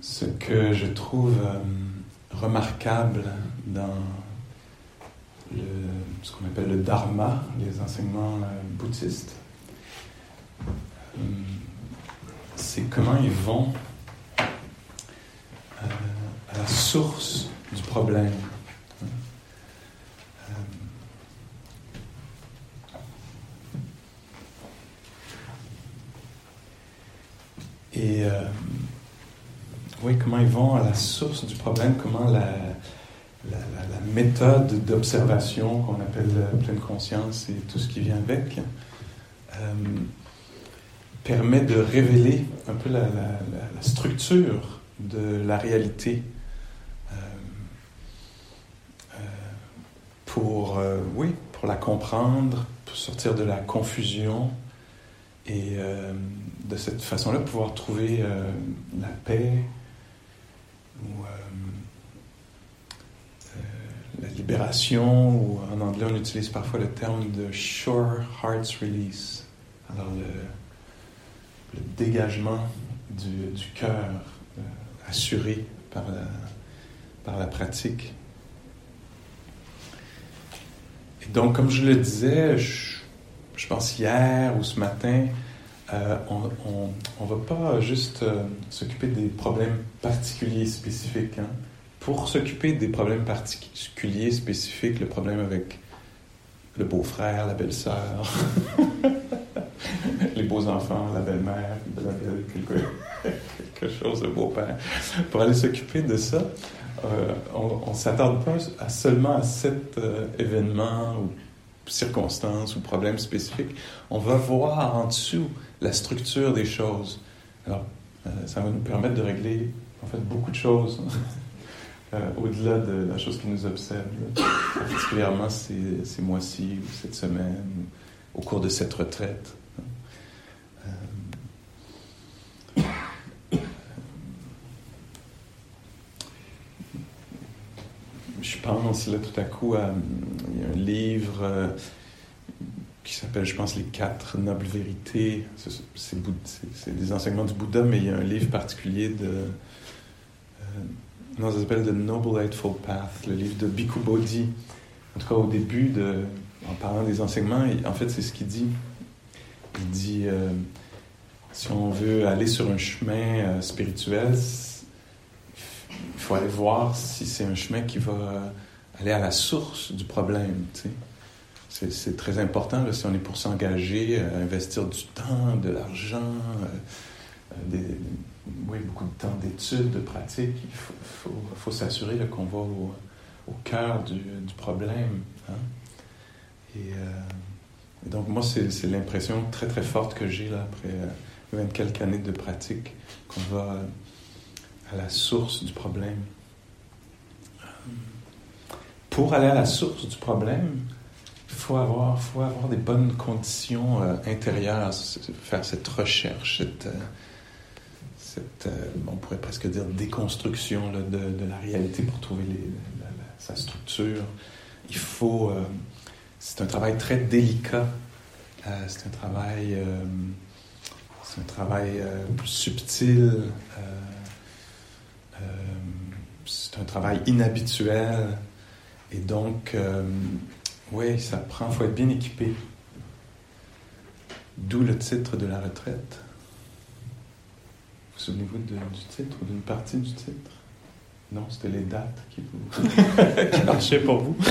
ce que je trouve euh, remarquable dans ce qu'on appelle le dharma, les enseignements euh, bouddhistes, euh, c'est comment ils vont à la source du problème. Et oui, comment ils vont à la source du problème, comment la, méthode d'observation qu'on appelle pleine conscience et tout ce qui vient avec euh, permet de révéler un peu la, structure de la réalité euh, euh, pour, oui, pour la comprendre, pour sortir de la confusion et de cette façon-là pouvoir trouver la paix, ou euh, euh, la libération, ou en anglais on utilise parfois le terme de sure heart's release. Alors le, dégagement du, cœur euh, assuré par la, par la pratique. Et donc, comme je le disais, je pense hier ou ce matin, euh, on ne va pas juste euh, s'occuper des problèmes particuliers spécifiques. Hein. Pour s'occuper des problèmes particuliers spécifiques, le problème avec le beau-frère, la belle-sœur, les beaux-enfants, la belle-mère, quelque, chose de beau-père, pour aller s'occuper de ça, euh, on ne s'attarde pas seulement à cet événement ou circonstance ou problème spécifique. On va voir en dessous la structure des choses. Alors, euh, ça va nous permettre de régler en fait beaucoup de choses euh, au-delà de la chose qui nous obsède, particulièrement ces, ces mois-ci ou cette semaine, au cours de cette retraite. Euh, je pense tout à coup à il y a un livre qui s'appelle, je pense, Les quatre nobles vérités. C'est des enseignements du Bouddha, mais il y a un livre particulier de. Euh, non, ça s'appelle The Noble Eightfold Path, le livre de Bhikkhu Bodhi. En tout cas, au début, en parlant des enseignements, en fait, c'est ce qu'il dit. Il dit euh, si on veut aller sur un chemin euh, spirituel, il faut aller voir si c'est un chemin qui va aller à la source du problème. C'est très important là, si on est pour s'engager, euh, investir du temps, de l'argent, euh, euh, oui, beaucoup de temps d'études, de pratique. Il faut, s'assurer qu'on va au, cœur du, problème. Hein. Et, donc, moi, c'est l'impression très, très forte que j'ai là, après même quelques années de pratique, qu'on va à la source du problème. Pour aller à la source du problème, il faut avoir, faut avoir des bonnes conditions euh, intérieures, faire cette recherche, cette, euh, cette euh, on pourrait presque dire déconstruction de, la réalité pour trouver sa structure. Il faut, c'est un travail très délicat, c'est un travail, c'est un travail subtil, c'est un travail inhabituel, et donc oui, ça prend, il faut être bien équipé. D'où le titre de la retraite. Vous souvenez-vous du titre ou d'une partie du titre? Non, c'était les dates qui, qui marchaient pour vous.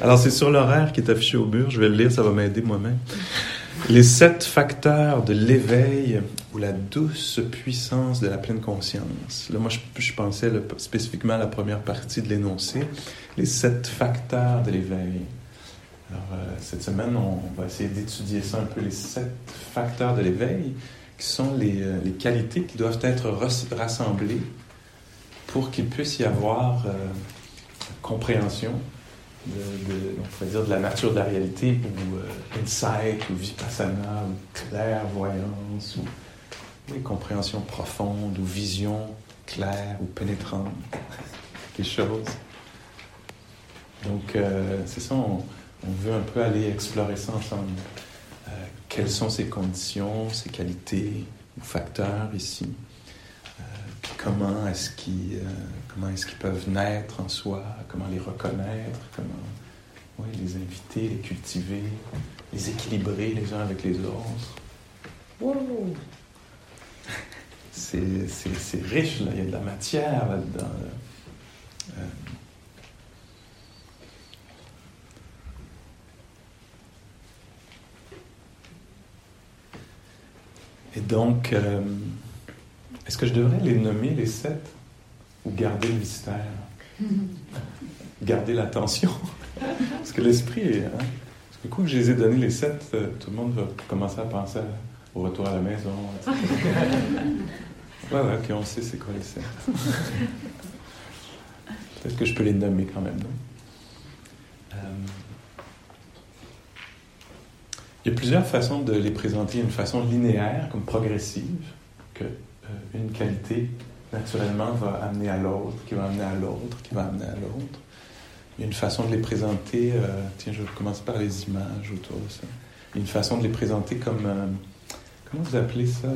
Alors, c'est sur l'horaire qui est affiché au mur. Je vais le lire, ça va m'aider moi-même. Les sept facteurs de l'éveil ou la douce puissance de la pleine conscience. Là, moi, je, pensais spécifiquement à la première partie de l'énoncé, les sept facteurs de l'éveil. Alors, euh, cette semaine, on, va essayer d'étudier ça un peu, les sept facteurs de l'éveil, qui sont les, euh, qualités qui doivent être rassemblées pour qu'il puisse y avoir euh, compréhension, de, on pourrait dire de la nature de la réalité, ou euh, insight, ou vipassana, ou clairvoyance, ou compréhension profonde, ou vision claire, ou pénétrante, quelque chose. Donc, euh, c'est ça, on, veut un peu aller explorer ça ensemble. Euh, quelles sont ces conditions, ces qualités, ou facteurs ici? comment est-ce qu'ils comment est-ce qu'ils peuvent naître en soi, comment les reconnaître, comment les inviter, les cultiver, les équilibrer les uns avec les autres. Wow! C'est riche, là. il y a de la matière là-dedans. Euh, et donc, euh, est-ce que je devrais les nommer les sept? Ou garder le mystère? garder l'attention? Parce que l'esprit est. Hein? Parce que coup que je les ai donné les sept, euh, tout le monde va commencer à penser au retour à la maison. ouais, ouais, ok, on sait c'est quoi les sept. Peut-être que je peux les nommer quand même, non? Euh, il y a plusieurs façons de les présenter. Une façon linéaire, comme progressive, que euh, une qualité naturellement va amener à l'autre, qui va amener à l'autre, qui va amener à l'autre. Il y a une façon de les présenter, euh, tiens, je vais commencer par les images autour de ça. Il y a une façon de les présenter comme, euh, comment vous appelez ça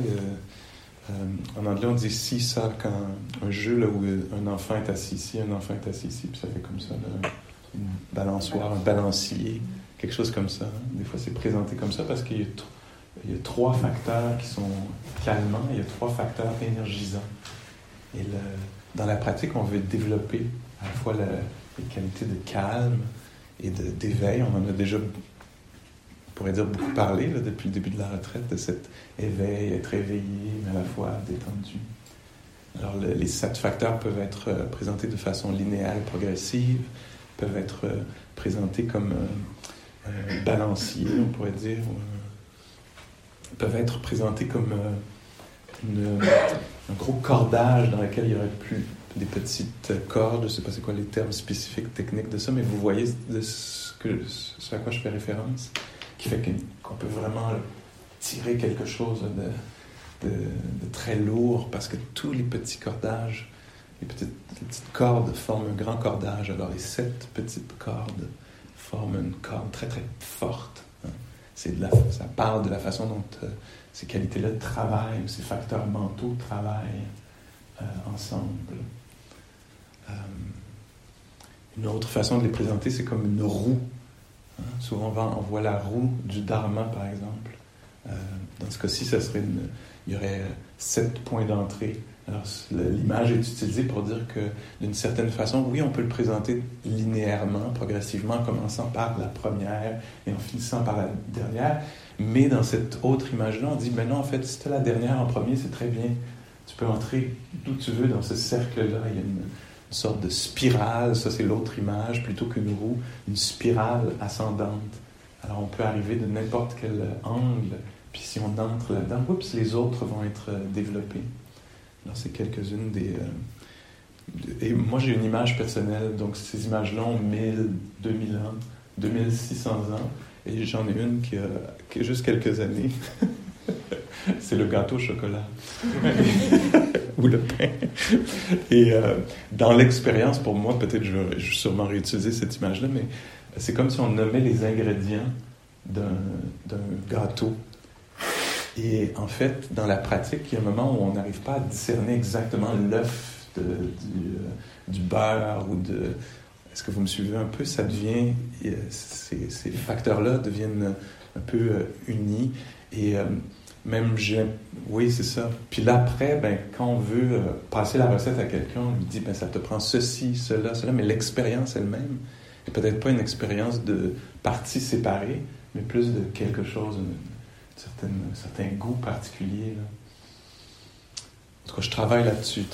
En anglais, on dit si, ça, quand un jeu là, où un enfant est assis ici, un enfant est assis ici, puis ça fait comme ça, une balançoire, un balancier, quelque chose comme ça. Des fois, c'est présenté comme ça parce qu'il y a y a trois facteurs qui sont calmants, il y a trois facteurs énergisants. Et dans la pratique, on veut développer à la fois les qualités de calme et d'éveil. On en a déjà, on pourrait dire, beaucoup parlé depuis le début de la retraite, de cet éveil, être éveillé, mais à la fois détendu. Alors, les sept facteurs peuvent être euh, présentés de façon linéaire progressive, peuvent être euh, présentés comme euh, balanciers, on pourrait dire, peuvent être présentés comme euh, un gros cordage dans lequel il y aurait plus des petites cordes, je ne sais pas c'est quoi les termes spécifiques, techniques de ça, mais vous voyez de ce, à quoi je fais référence, qui fait qu'on peut vraiment tirer quelque chose de, très lourd, parce que tous les petits cordages, les petites, cordes forment un grand cordage, alors les sept petites cordes forment une corde très très forte c'est de la, ça parle de la façon dont euh, ces qualités-là travaillent, ces facteurs mentaux travaillent euh, ensemble. Euh, une autre façon de les présenter, c'est comme une roue. Hein. Souvent, on voit la roue du dharma, par exemple. Dans ce cas-ci, ça serait il y aurait sept points d'entrée alors, l'image est utilisée pour dire que, d'une certaine façon, oui, on peut le présenter linéairement, progressivement, en commençant par la première et en finissant par la dernière. Mais dans cette autre image-là, on dit, ben non, en fait, si tu la dernière en premier, c'est très bien. Tu peux entrer d'où tu veux dans ce cercle-là. Il y a une, sorte de spirale, ça c'est l'autre image, plutôt qu'une roue, une spirale ascendante. Alors, on peut arriver de n'importe quel angle, puis si on entre là-dedans, oups, les autres vont être développés. Alors, c'est quelques-unes des. Euh, et moi, j'ai une image personnelle, donc ces images-là ont 1000, 2000 ans, 2600 ans, et j'en ai une qui a, qui a juste quelques années. c'est le gâteau au chocolat. Ou le pain. Et euh, dans l'expérience, pour moi, peut-être je vais sûrement réutiliser cette image-là, mais c'est comme si on nommait les ingrédients d'un gâteau et en fait, dans la pratique, il y a un moment où on n'arrive pas à discerner exactement l'œuf du, euh, du, beurre ou de... Est-ce que vous me suivez un peu? Ça devient... Ces, ces facteurs-là deviennent un peu euh, unis. Et euh, même, j'ai... Oui, c'est ça. Puis là, après, ben, quand on veut passer la recette à quelqu'un, on lui dit, ben, ça te prend ceci, cela, cela, mais l'expérience elle-même est peut-être pas une expérience de parties séparées, mais plus de quelque chose, certaines, certains goûts particuliers. Là. En tout cas, je travaille là-dessus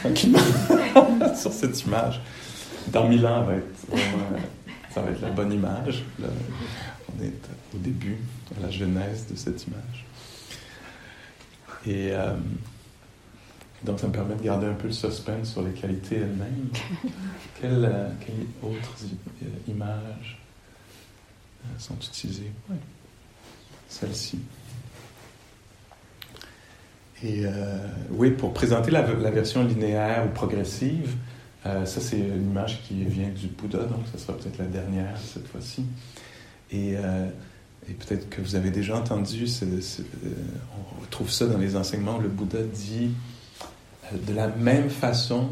tranquillement sur cette image. Dans mille ans, va être ça va être la bonne image. on est au début, à la genèse de cette image. Et euh, donc, ça me permet de garder un peu le suspense sur les qualités elles-mêmes. Quelles, euh, autres euh, images sont utilisées? Celle-ci. Et euh, oui, pour présenter la, version linéaire ou progressive, euh, ça c'est une image qui vient du Bouddha, donc ça sera peut-être la dernière cette fois-ci. Et euh, peut-être que vous avez déjà entendu, on retrouve ça dans les enseignements, le Bouddha dit de la même façon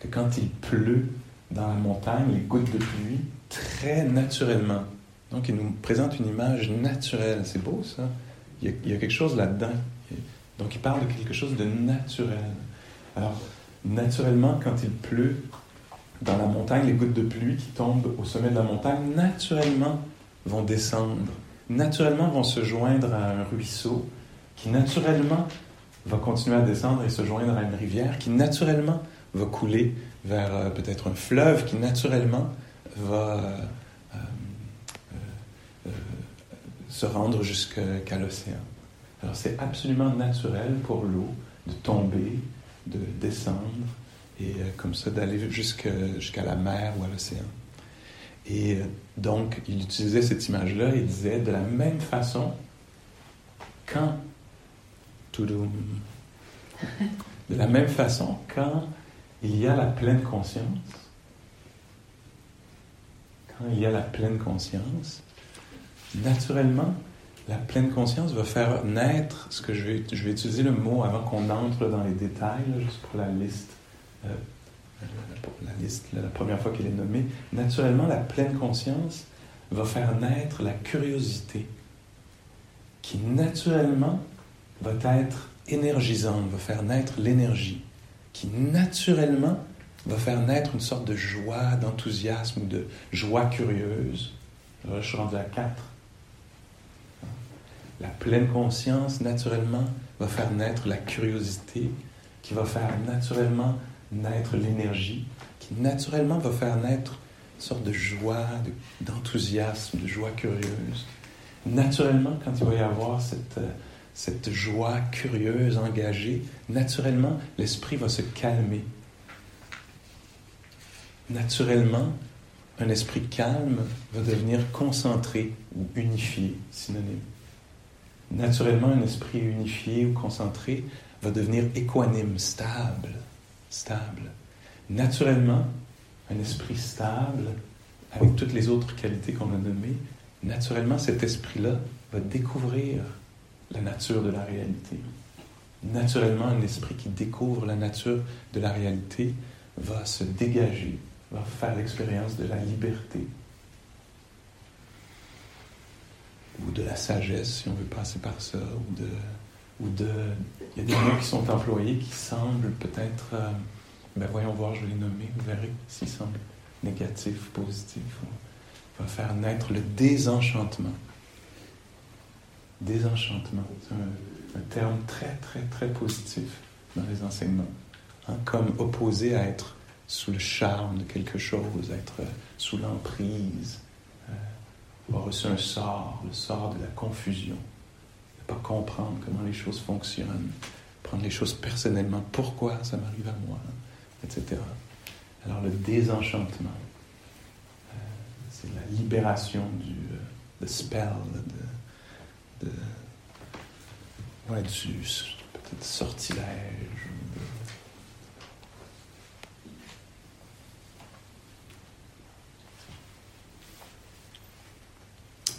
que quand il pleut dans la montagne, les gouttes de pluie, très naturellement. Donc il nous présente une image naturelle. C'est beau ça. Il y, a, quelque chose là-dedans. Donc il parle de quelque chose de naturel. Alors, naturellement, quand il pleut dans la montagne, les gouttes de pluie qui tombent au sommet de la montagne, naturellement vont descendre, naturellement vont se joindre à un ruisseau, qui naturellement va continuer à descendre et se joindre à une rivière, qui naturellement va couler vers euh, peut-être un fleuve, qui naturellement va euh, se rendre jusqu'à l'océan. Alors c'est absolument naturel pour l'eau de tomber, de descendre et euh, comme ça d'aller jusqu'à la mer ou à l'océan. Et euh, donc il utilisait cette image-là et disait de la même façon quand de la même façon quand il y a la pleine conscience quand il y a la pleine conscience naturellement la pleine conscience va faire naître ce que je vais, je vais utiliser le mot avant qu'on entre dans les détails, juste pour la liste, euh, la, liste, la première fois qu'elle est nommée. Naturellement, la pleine conscience va faire naître la curiosité, qui naturellement va être énergisante, va faire naître l'énergie, qui naturellement va faire naître une sorte de joie, d'enthousiasme, de joie curieuse. Là, je suis rendu à quatre la pleine conscience, naturellement, va faire naître la curiosité, qui va faire naturellement naître l'énergie, qui naturellement va faire naître une sorte de joie, d'enthousiasme, de, joie curieuse. Naturellement, quand il va y avoir cette, euh, cette joie curieuse, engagée, naturellement, l'esprit va se calmer. Naturellement, un esprit calme va devenir concentré ou unifié, synonyme naturellement, un esprit unifié ou concentré va devenir équanime, stable, stable. Naturellement, un esprit stable, avec toutes les autres qualités qu'on a nommées, naturellement, cet esprit-là va découvrir la nature de la réalité. Naturellement, un esprit qui découvre la nature de la réalité va se dégager, va faire l'expérience de la liberté, ou de la sagesse, si on veut passer par ça, ou de... Ou de il y a des mots qui sont employés qui semblent peut-être... Euh, ben voyons voir, je vais les nommer, vous verrez s'ils semblent négatifs, positifs. Va faire naître le désenchantement. Désenchantement, c'est un, terme très, très, très positif dans les enseignements. Hein, comme opposé à être sous le charme de quelque chose, être sous l'emprise, avoir reçu un sort, le sort de la confusion, ne pas comprendre comment les choses fonctionnent, prendre les choses personnellement, pourquoi ça m'arrive à moi, etc. Alors le désenchantement, euh, c'est la libération du euh, spell, de, de du peut-être sortilège,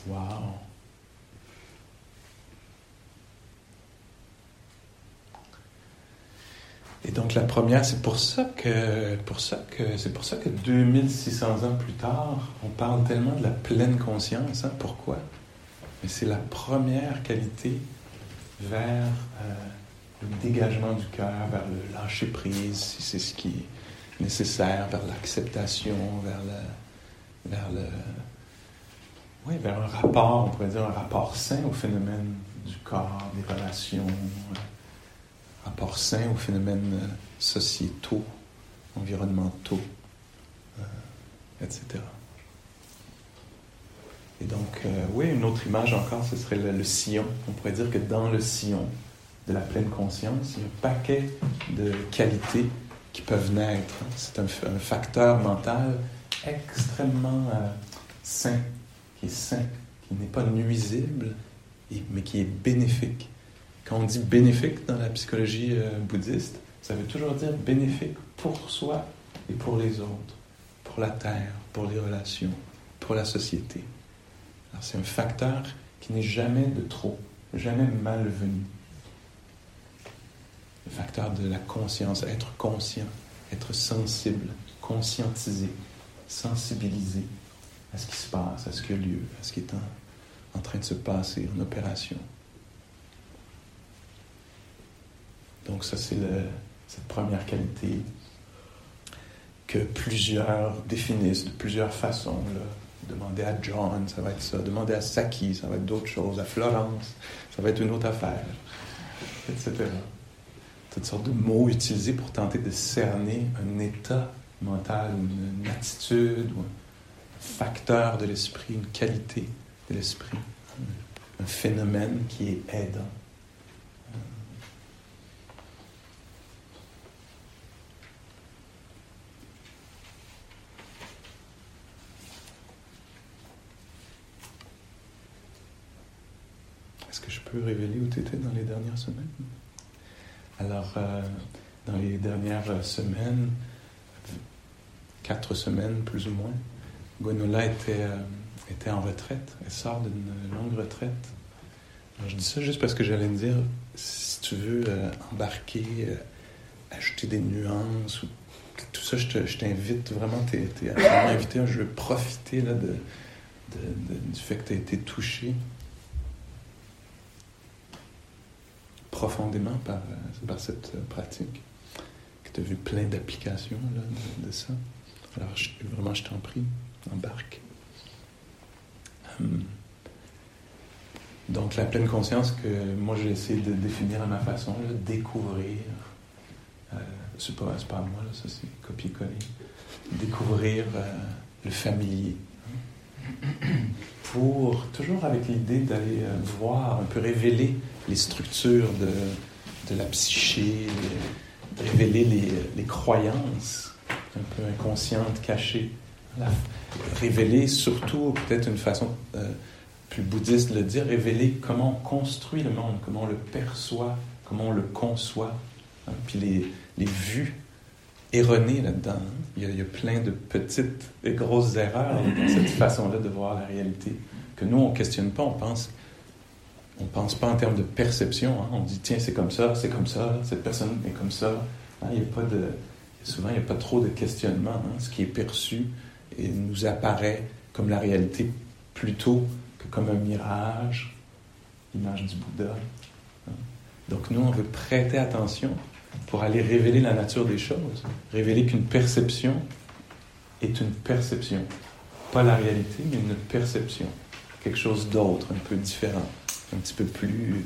Wow. Et donc la première, c'est pour ça que, pour ça que, c'est pour ça que 2600 ans plus tard, on parle tellement de la pleine conscience. Hein? Pourquoi? Mais c'est la première qualité vers euh, le dégagement du cœur, vers le lâcher prise, si c'est ce qui est nécessaire, vers l'acceptation, vers le, vers le, oui, vers un rapport, on pourrait dire un rapport sain au phénomène du corps, des relations, un euh, rapport sain aux phénomènes euh, sociétaux, environnementaux, euh, etc. Et donc, oui, une autre image encore, ce serait le, sillon. On pourrait dire que dans le sillon de la pleine conscience, il y a un paquet de qualités qui peuvent naître. C'est un, facteur mental extrêmement sain qui est sain, qui n'est pas nuisible, mais qui est bénéfique. Quand on dit bénéfique dans la psychologie euh, bouddhiste, ça veut toujours dire bénéfique pour soi et pour les autres, pour la terre, pour les relations, pour la société. Alors c'est un facteur qui n'est jamais de trop, jamais malvenu. Le facteur de la conscience, être conscient, être sensible, conscientisé, sensibilisé à ce qui se passe, à ce qui a lieu, à ce qui est en, train de se passer en opération. Donc ça, c'est cette première qualité que plusieurs définissent de plusieurs façons. Là. Demander à John, ça va être ça. Demander à Saki, ça va être d'autres choses. À Florence, ça va être une autre affaire, etc. Toutes sortes de mots utilisés pour tenter de cerner un état mental, une, attitude, ou facteur de l'esprit, une qualité de l'esprit, un phénomène qui est aidant. Est-ce que je peux révéler où tu étais dans les dernières semaines? Alors, euh, dans les dernières semaines, quatre semaines plus ou moins, Gwenola était, euh, était en retraite. Elle sort d'une longue retraite. Alors, je dis ça juste parce que j'allais me dire, si tu veux euh, embarquer, ajouter des nuances, ou tout ça, je t'invite vraiment, tu es, invité. Je veux profiter là, de, du fait que tu as été touché profondément par, euh, par cette euh, pratique, que tu as vu plein d'applications de, de, ça. Alors, vraiment, je t'en prie, Hum. Donc, la pleine conscience que moi, j'ai essayé de définir à ma façon, découvrir, euh, c'est pas, à moi, ça c'est copier-coller, découvrir euh, le familier. Pour, toujours avec l'idée d'aller voir, un peu révéler les structures de, de la psyché, révéler les, les, croyances un peu inconscientes, cachées. Révéler surtout, peut-être une façon euh, plus bouddhiste de le dire, révéler comment on construit le monde, comment on le perçoit, comment on le conçoit, hein. puis les, les vues erronées là-dedans. Hein. Il, y a plein de petites et grosses erreurs dans cette façon-là de voir la réalité, que nous, on ne questionne pas, on pense on ne pense pas en termes de perception. Hein. On dit, tiens, c'est comme ça, c'est comme ça, cette personne est comme ça. Hein. Il y a pas de, souvent, il n'y a pas trop de questionnement. Ce qui est perçu et nous apparaît comme la réalité plutôt que comme un mirage, l'image du Bouddha. Donc nous, on veut prêter attention pour aller révéler la nature des choses, révéler qu'une perception est une perception. Pas la réalité, mais une perception. Quelque chose d'autre, un peu différent un petit peu plus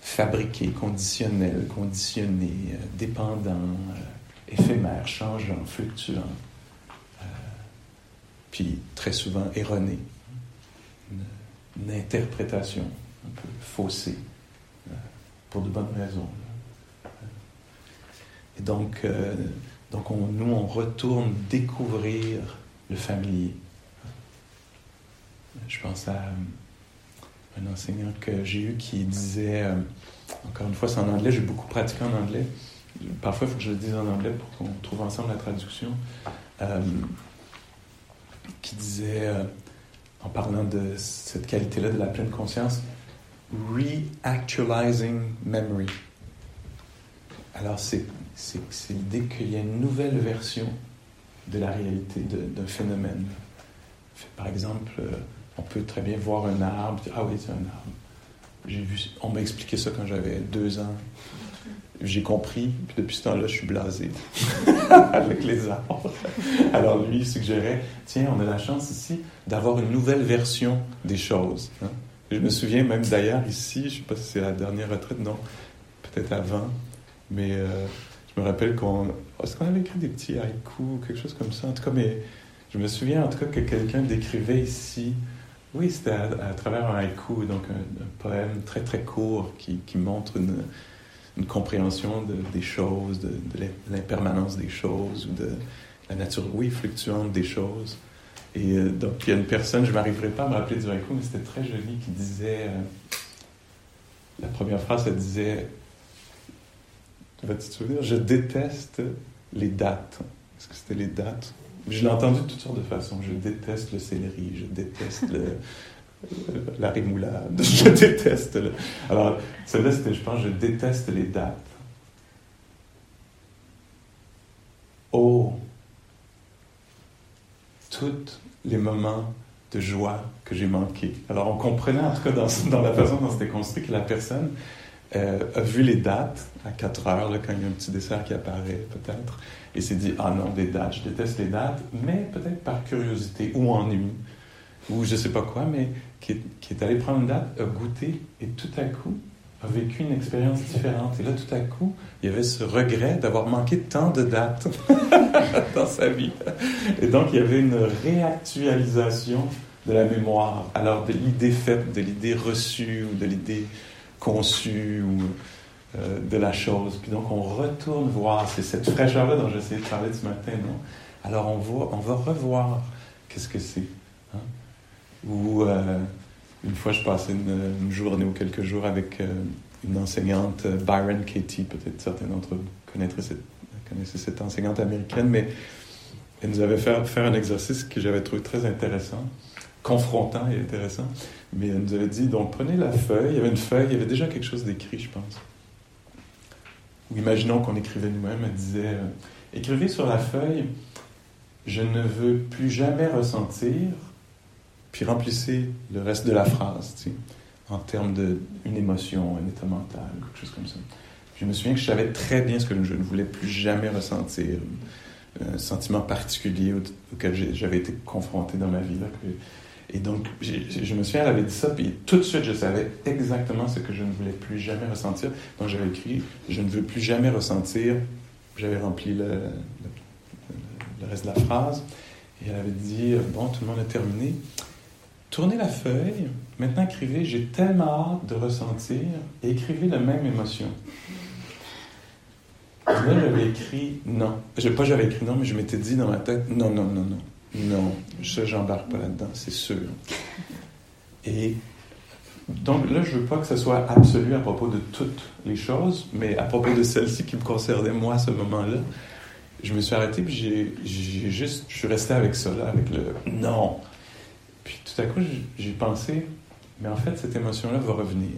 fabriqué, conditionnel, conditionné, euh, dépendant, euh, éphémère, changeant, fluctuant, puis très souvent erroné, une, interprétation un peu faussée, pour de bonnes raisons. Et donc, donc on, nous, on retourne découvrir le familier. Je pense à un enseignant que j'ai eu qui disait, euh, encore une fois, c'est en anglais, j'ai beaucoup pratiqué en anglais. Parfois, il faut que je le dise en anglais pour qu'on trouve ensemble la traduction. Euh, qui disait, euh, en parlant de cette qualité-là de la pleine conscience, reactualizing memory. Alors, c'est l'idée qu'il y a une nouvelle version de la réalité, d'un phénomène. Par exemple, on peut très bien voir un arbre, dire, ah oui, c'est un arbre. J'ai vu, on m'a expliqué ça quand j'avais deux ans. J'ai compris, puis depuis ce temps-là, je suis blasé avec les arbres. Alors lui, il suggérait, tiens, on a la chance ici d'avoir une nouvelle version des choses. Hein. Je me souviens même d'ailleurs ici, je ne sais pas si c'est la dernière retraite, non, peut-être avant, mais euh, je me rappelle qu'on... Est-ce qu'on avait écrit des petits haïkus, quelque chose comme ça? En tout cas, mais je me souviens en tout cas que quelqu'un décrivait ici oui, c'était à, travers un haïku, donc un, poème très très court qui, montre une, une compréhension des choses, de, l'impermanence des choses ou de la nature, oui, fluctuante des choses. Et euh, donc, il y a une personne, je ne m'arriverai pas à me rappeler du haïku, mais c'était très joli, qui disait, euh, la première phrase, elle disait, vas-tu te souvenir, je déteste les dates. Est-ce que c'était les dates? Je l'ai entendu de toutes sortes de façons. Je déteste le céleri, je déteste le, la rémoulade. Je déteste. Alors, celle-là, c'était, je pense, je déteste les dates. Oh, tous les moments de joie que j'ai manqués. Alors, on comprenait, en tout cas, dans, dans la façon dont c'était construit, que la personne euh, a vu les dates à 4 heures, là, quand il y a un petit dessert qui apparaît, peut-être, et s'est dit Ah non, des dates, je déteste les dates, mais peut-être par curiosité ou ennui, ou je sais pas quoi, mais qui est, allé prendre une date, a goûté, et tout à coup, a vécu une expérience différente. Et là, tout à coup, il y avait ce regret d'avoir manqué tant de dates dans sa vie. Et donc, il y avait une réactualisation de la mémoire, alors de l'idée faite, de l'idée reçue, ou de l'idée conçue, ou euh, de la chose. Puis donc, on retourne voir, c'est cette fraîcheur-là dont j'essayais de parler ce matin, non? Alors, on va, on va revoir qu'est-ce que c'est. Hein? Ou euh, une fois, je passais une, journée ou quelques jours avec euh, une enseignante, Byron Katie, peut-être certains d'entre vous connaîtraient cette, connaissez cette enseignante américaine, mais elle nous avait fait faire un exercice que j'avais trouvé très intéressant, confrontant et intéressant. Mais elle nous avait dit, donc prenez la feuille, il y avait une feuille, il y avait déjà quelque chose d'écrit, je pense. Ou imaginons qu'on écrivait nous-mêmes, elle disait euh, Écrivez sur la feuille, je ne veux plus jamais ressentir, puis remplissez le reste de la phrase, tu sais, en termes d'une émotion, un état mental, quelque chose comme ça. je me souviens que je savais très bien ce que je ne voulais plus jamais ressentir, un sentiment particulier auquel j'avais été confronté dans ma vie. Là, et donc, je me souviens, elle avait dit ça, puis tout de suite, je savais exactement ce que je ne voulais plus jamais ressentir. Donc, j'avais écrit Je ne veux plus jamais ressentir. J'avais rempli le, le, reste de la phrase. Et elle avait dit Bon, tout le monde a terminé. Tournez la feuille. Maintenant, écrivez J'ai tellement hâte de ressentir. Et écrivez la même émotion. là, j'avais écrit non. Pas j'avais écrit non, mais je m'étais dit dans ma tête Non, non, non, non. Non, ça, j'embarque pas là-dedans, c'est sûr. Et donc là, je veux pas que ce soit absolu à propos de toutes les choses, mais à propos de celle-ci qui me concernait moi à ce moment-là, je me suis arrêté puis j'ai juste, je suis resté avec ça là, avec le non. Puis tout à coup, j'ai pensé, mais en fait, cette émotion-là va revenir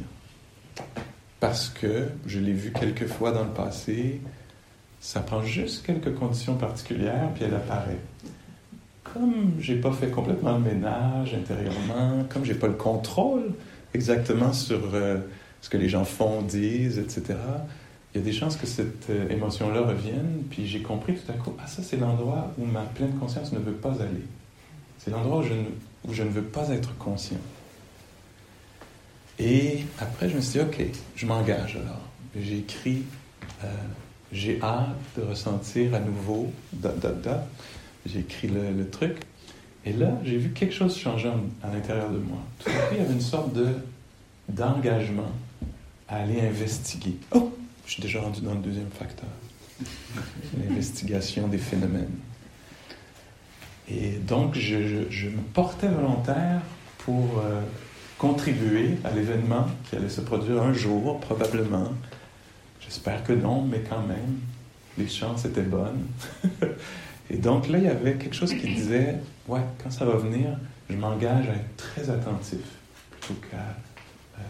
parce que je l'ai vue quelques fois dans le passé. Ça prend juste quelques conditions particulières, puis elle apparaît comme j'ai pas fait complètement le ménage intérieurement, comme j'ai pas le contrôle exactement sur euh, ce que les gens font, disent, etc., il y a des chances que cette euh, émotion-là revienne, puis j'ai compris tout à coup, ah ça c'est l'endroit où ma pleine conscience ne veut pas aller. C'est l'endroit où je, ne, où je ne veux pas être conscient. Et après, je me suis dit, OK, je m'engage alors. J'ai écrit, euh, j'ai hâte de ressentir à nouveau, da, da, da, j'ai écrit le, truc. Et là, j'ai vu quelque chose changer à l'intérieur de moi. Tout à coup, il y avait une sorte de, d'engagement à aller investiguer. Oh, je suis déjà rendu dans le deuxième facteur. L'investigation des phénomènes. Et donc, je, me portais volontaire pour euh, contribuer à l'événement qui allait se produire un jour, probablement. J'espère que non, mais quand même, les chances étaient bonnes. Et donc là, il y avait quelque chose qui disait, ouais, quand ça va venir, je m'engage à être très attentif, plutôt qu'à euh,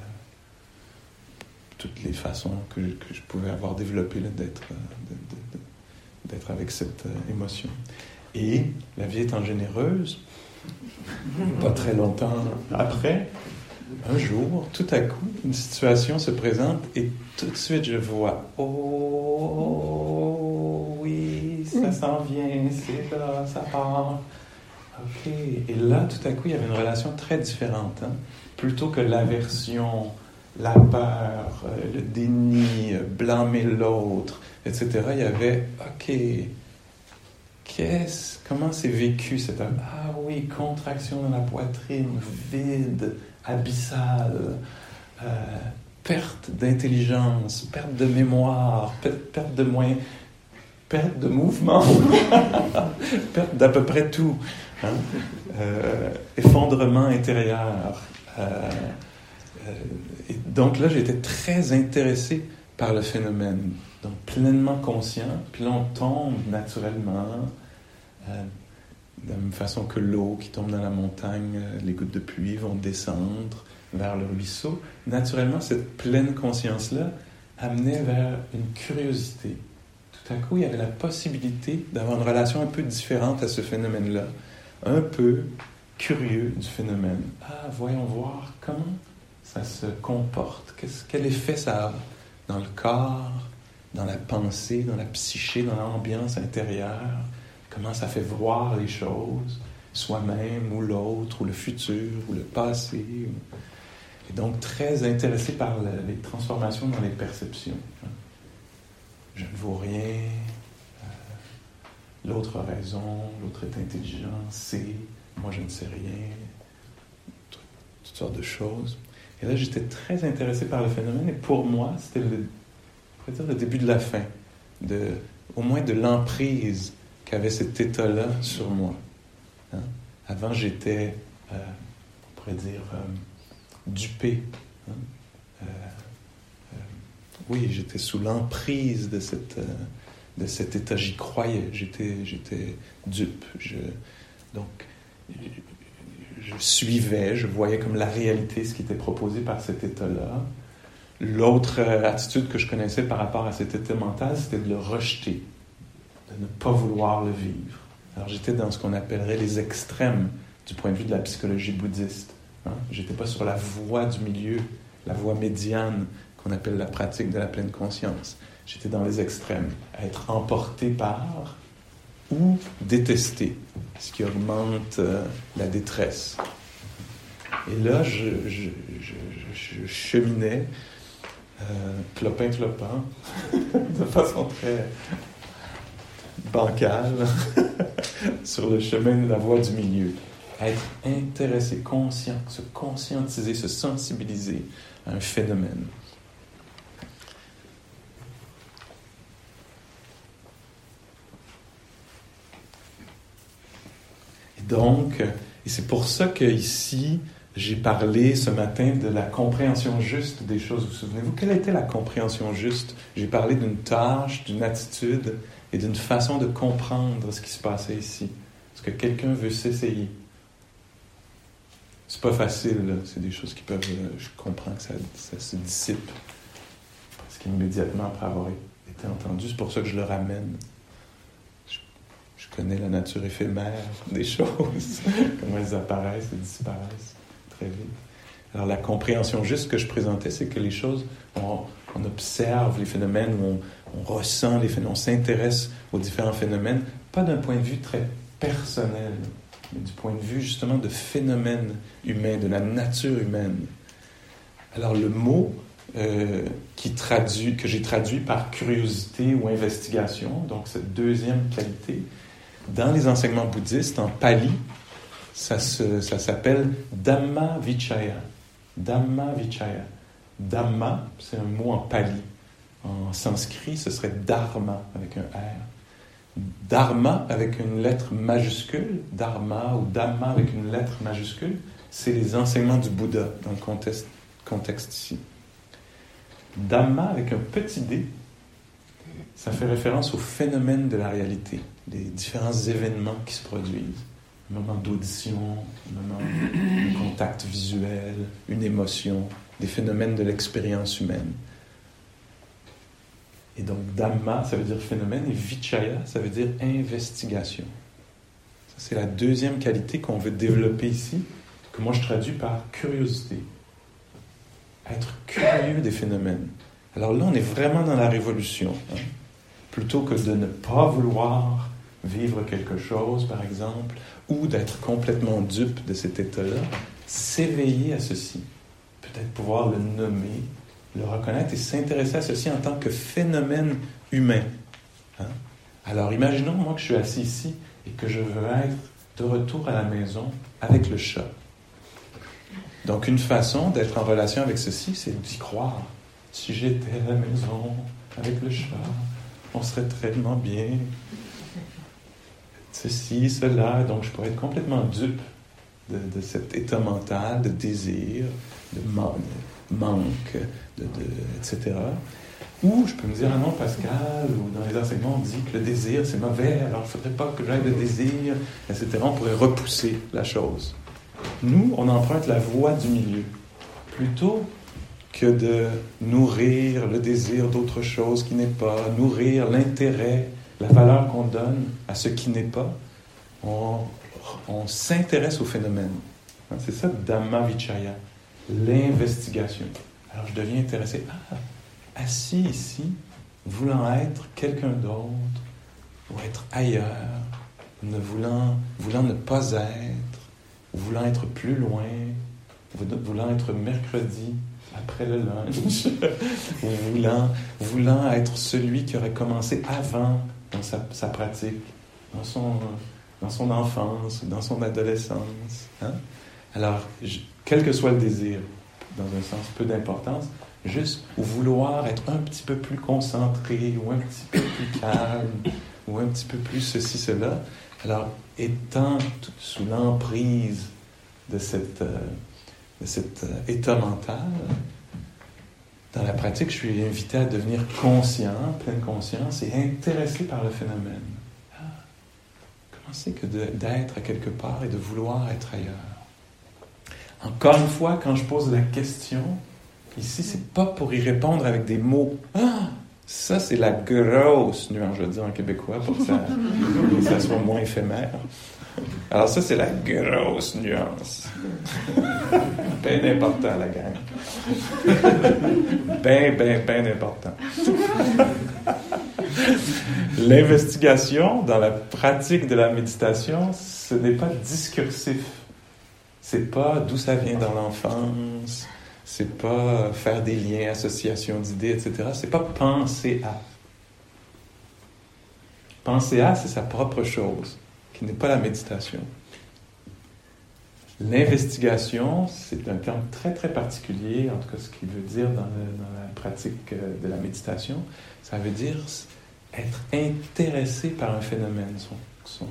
toutes les façons que, je pouvais avoir développées d'être, euh, d'être avec cette euh, émotion. Et la vie étant généreuse, pas très longtemps après, un jour, tout à coup, une situation se présente et tout de suite je vois, oh oui, ça s'en vient, c'est là, ça part. OK. Et là, tout à coup, il y avait une relation très différente. Hein. Plutôt que l'aversion, la peur, le déni, blâmer l'autre, etc., il y avait, OK, comment c'est vécu cette... Ah oui, contraction dans la poitrine, vide, abyssale, euh, perte d'intelligence, perte de mémoire, perte de moyens, perte de mouvement, perte d'à peu près tout, hein. euh, effondrement intérieur. Euh, donc là, j'étais très intéressé par le phénomène, donc pleinement conscient, puis là on tombe naturellement de la même façon que l'eau qui tombe dans la montagne, euh, les gouttes de pluie vont descendre vers le ruisseau, naturellement, cette pleine conscience-là amenait vers une curiosité. Tout à coup, il y avait la possibilité d'avoir une relation un peu différente à ce phénomène-là, un peu curieux du phénomène. Ah, voyons voir comment ça se comporte, quel effet ça a dans le corps, dans la pensée, dans la psyché, dans l'ambiance intérieure, comment ça fait voir les choses, soi-même ou l'autre, ou le futur, ou le passé. Et donc très intéressé par les transformations dans les perceptions. Je ne vaux rien, euh, l'autre a raison, l'autre est intelligent, sait, moi je ne sais rien, toutes sortes de choses. Et là, j'étais très intéressé par le phénomène, et pour moi, c'était le, dire le début de la fin, au moins de l'emprise qu'avait cet état-là sur moi. Hein. Avant, j'étais, euh, on pourrait dire, euh, dupé. Hein. Euh, oui, j'étais sous l'emprise de, cette, de cet état, j'y croyais, j'étais, j'étais dupe. Donc, je suivais, je voyais comme la réalité ce qui était proposé par cet état-là. L'autre euh, attitude que je connaissais par rapport à cet état mental, c'était de le rejeter, de ne pas vouloir le vivre. Alors j'étais dans ce qu'on appellerait les extrêmes du point de vue de la psychologie bouddhiste. Hein. J'étais pas sur la voie du milieu, la voie médiane qu'on appelle la pratique de la pleine conscience. J'étais dans les extrêmes, à être emporté par ou détester, ce qui augmente euh, la détresse. Et là, je, cheminais, euh, clopin clopin, de façon très bancale, sur le chemin de la voie du milieu. Être intéressé, conscient, se conscientiser, se sensibiliser à un phénomène. Donc, et c'est pour ça qu'ici, j'ai parlé ce matin de la compréhension juste des choses. Vous, vous souvenez-vous, quelle était la compréhension juste? J'ai parlé d'une tâche, d'une attitude et d'une façon de comprendre ce qui se passait ici. Est-ce que quelqu'un veut s'essayer? C'est pas facile, c'est des choses qui peuvent. Euh, je comprends que ça, se dissipe presque immédiatement après avoir été entendu. C'est pour ça que je le ramène connais la nature éphémère des choses, comment elles apparaissent et disparaissent très vite. Alors la compréhension juste que je présentais, c'est que les choses, on, observe les phénomènes, on, ressent les phénomènes, on s'intéresse aux différents phénomènes, pas d'un point de vue très personnel, mais du point de vue justement de phénomènes humains, de la nature humaine. Alors le mot euh, qui traduit, que j'ai traduit par curiosité ou investigation, donc cette deuxième qualité, dans les enseignements bouddhistes, en pali, ça, s'appelle Dhamma Vichaya. Dhamma Vichaya. Dhamma, c'est un mot en pali. En sanskrit, ce serait Dharma avec un R. Dharma avec une lettre majuscule, Dharma ou Dhamma avec une lettre majuscule, c'est les enseignements du Bouddha dans le contexte, contexte ici. Dhamma avec un petit d, ça fait référence au phénomène de la réalité les différents événements qui se produisent. Moment d'audition, un moment de contact visuel, une émotion, des phénomènes de l'expérience humaine. Et donc, Dhamma, ça veut dire phénomène, et Vichaya, ça veut dire investigation. C'est la deuxième qualité qu'on veut développer ici, que moi je traduis par curiosité. Être curieux des phénomènes. Alors là, on est vraiment dans la révolution. Hein. Plutôt que de ne pas vouloir vivre quelque chose, par exemple, ou d'être complètement dupe de cet état-là, s'éveiller à ceci, peut-être pouvoir le nommer, le reconnaître et s'intéresser à ceci en tant que phénomène humain. Hein? Alors imaginons moi que je suis assis ici et que je veux être de retour à la maison avec le chat. Donc une façon d'être en relation avec ceci, c'est d'y croire. Si j'étais à la maison avec le chat, on serait tellement bien ceci, cela. Donc, je pourrais être complètement dupe de, cet état mental, de désir, de manque, de, etc. Ou je peux me dire, ah non, Pascal, ou dans les enseignements, on dit que le désir, c'est mauvais, alors il ne faudrait pas que j'aille de désir, etc. On pourrait repousser la chose. Nous, on emprunte la voie du milieu. Plutôt que de nourrir le désir d'autre chose qui n'est pas, nourrir l'intérêt, la valeur qu'on donne à ce qui n'est pas, on, s'intéresse au phénomène. Hein, c'est ça, Dhamma Vichaya, l'investigation. Alors je deviens intéressé. Ah, assis ici, voulant être quelqu'un d'autre, ou être ailleurs, ne voulant, voulant ne pas être, voulant être plus loin, voulant être mercredi après le lunch, voulant, voulant être celui qui aurait commencé avant dans sa, pratique, dans son, dans son enfance, dans son adolescence. Hein? Alors, quel que soit le désir, dans un sens peu d'importance, juste vouloir être un petit peu plus concentré ou un petit peu plus calme ou un petit peu plus ceci, cela. Alors, étant sous l'emprise de, cette, euh, de cet euh, état mental, dans la pratique, je suis invité à devenir conscient, pleine conscience et intéressé par le phénomène. Ah, comment c'est que d'être quelque part et de vouloir être ailleurs? Encore une fois, quand je pose la question, ici, c'est pas pour y répondre avec des mots. Ah, ça, c'est la grosse nuance, je dire en québécois, pour que ça, soit moins éphémère. Alors, ça, c'est la grosse nuance. bien important, la gang. bien, bien, bien important. L'investigation dans la pratique de la méditation, ce n'est pas discursif. C'est pas d'où ça vient dans l'enfance, c'est pas faire des liens, associations d'idées, etc. C'est pas penser à. Penser à, c'est sa propre chose, qui n'est pas la méditation. L'investigation, c'est un terme très très particulier, en tout cas ce qu'il veut dire dans, la pratique euh, de la méditation. Ça veut dire être intéressé par un phénomène, son, son,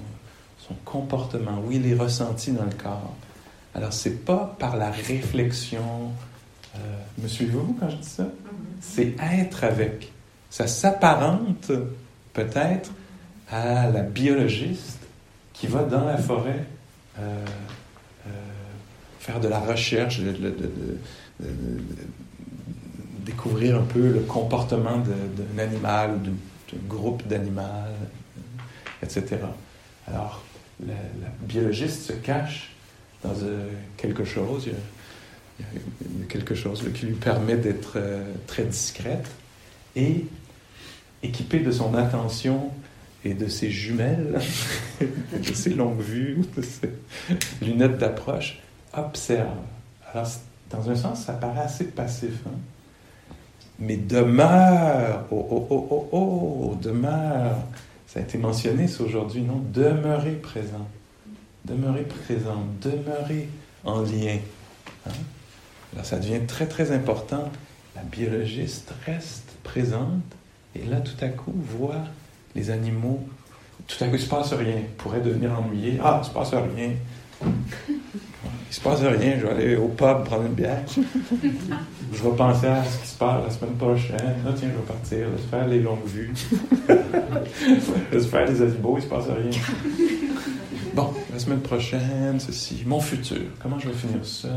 son comportement, où il est ressenti dans le corps. Alors, c'est pas par la réflexion. Euh, me suivez-vous quand je dis ça? C'est être avec. Ça s'apparente peut-être à la biologiste qui va dans la forêt euh, euh, faire de la recherche, découvrir un peu le comportement d'un animal d'un groupe d'animaux, etc. Alors, la biologiste se cache dans euh, quelque chose. Il y, a, quelque chose qui lui permet d'être très discrète et équipée de son attention et de ses jumelles, de ses longues vues, de ses lunettes d'approche, observe. Alors, dans un sens, ça paraît assez passif. Hein? Mais demeure, oh, oh, oh, oh, oh, demeure. Ça a été mentionné, c'est aujourd'hui, non? Demeurer présent. Demeurer présent, demeurer en lien. Hein? Là, ça devient très, très important. La biologiste reste présente et là, tout à coup, voit les animaux. Tout à coup, il se passe rien. Il pourrait devenir ennuyé. Ah, il se passe rien. Il se passe rien. Je vais aller au pub prendre une bière. Je vais penser à ce qui se passe la semaine prochaine. Là, tiens, je vais partir. Je vais faire les longues vues. Je vais faire les animaux. Il se passe rien. Bon, la semaine prochaine, ceci, mon futur, comment je vais finir ça,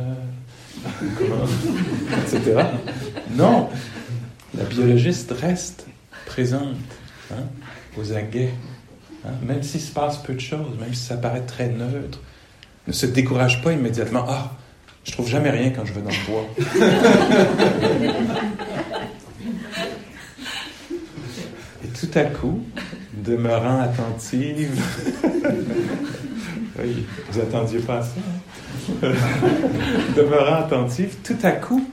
etc. Non, la biologiste reste présente, hein, aux aguets, hein, même s'il se passe peu de choses, même si ça paraît très neutre. Ne se décourage pas immédiatement. Ah, je trouve jamais rien quand je vais dans le bois. Et tout à coup, demeurant attentive, oui, vous attendiez pas à ça. Hein? Demeurant attentif, tout à coup,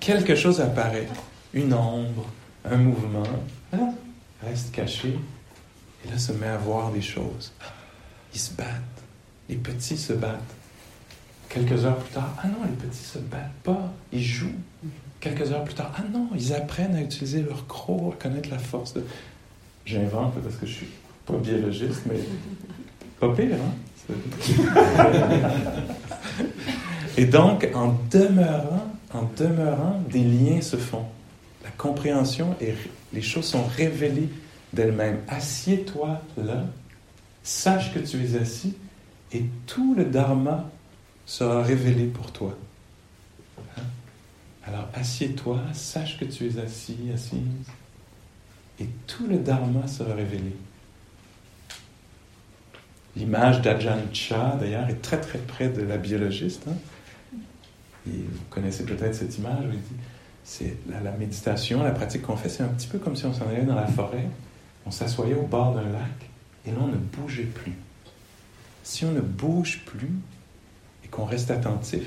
quelque chose apparaît. Une ombre, un mouvement. Ah, reste caché. Et là, se met à voir des choses. Ils se battent. Les petits se battent. Quelques heures plus tard, ah non, les petits se battent pas. Ils jouent. Quelques heures plus tard, ah non, ils apprennent à utiliser leur croc, à connaître la force de. J'invente parce que je suis pas biologiste, mais pas pire, hein? Et donc, en demeurant, en demeurant, des liens se font. Compréhension et les choses sont révélées d'elles-mêmes. Assieds-toi là, sache que tu es assis et tout le dharma sera révélé pour toi. Hein? Alors assieds-toi, sache que tu es assis, assise, et tout le dharma sera révélé. L'image d'Ajahn Chah, d'ailleurs, est très très près de la biologiste. Hein? Et vous connaissez peut-être cette image où il dit c'est la, méditation, la pratique qu'on fait, c'est un petit peu comme si on s'en allait dans la forêt, on s'assoyait au bord d'un lac et là on ne bougeait plus. Si on ne bouge plus et qu'on reste attentif,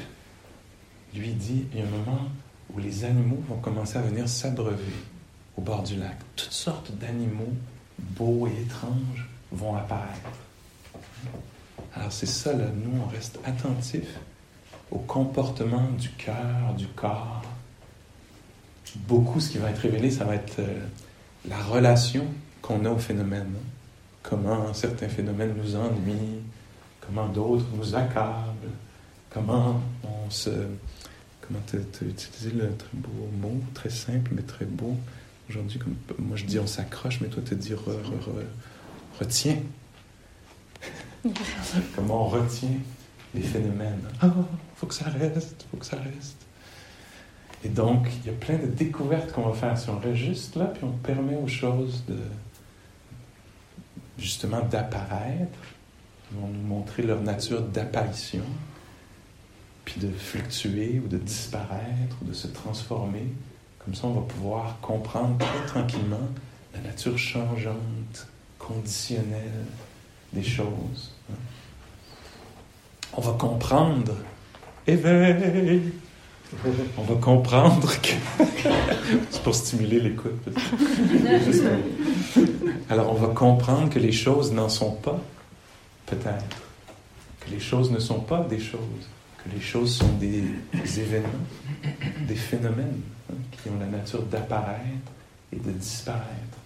lui dit il y a un moment où les animaux vont commencer à venir s'abreuver au bord du lac. Toutes sortes d'animaux beaux et étranges vont apparaître. Alors c'est ça, là, nous, on reste attentif au comportement du cœur, du corps. Beaucoup, ce qui va être révélé, ça va être euh, la relation qu'on a au phénomène. Comment certains phénomènes nous ennuient, comment d'autres nous accablent, comment on se... Comment tu as utilisé le très beau mot, très simple, mais très beau. Aujourd'hui, comme moi je dis on s'accroche, mais toi tu dis re, retiens. comment on retient les phénomènes. Ah, faut que ça reste, faut que ça reste. Et donc, il y a plein de découvertes qu'on va faire si on reste juste là, puis on permet aux choses de justement d'apparaître. Ils vont nous montrer leur nature d'apparition, puis de fluctuer ou de disparaître ou de se transformer. Comme ça, on va pouvoir comprendre très tranquillement la nature changeante, conditionnelle des choses. On va comprendre. Éveil! On va comprendre que. C'est pour stimuler l'écoute. Alors, on va comprendre que les choses n'en sont pas, peut-être. Que les choses ne sont pas des choses. Que les choses sont des, événements, des phénomènes hein, qui ont la nature d'apparaître et de disparaître.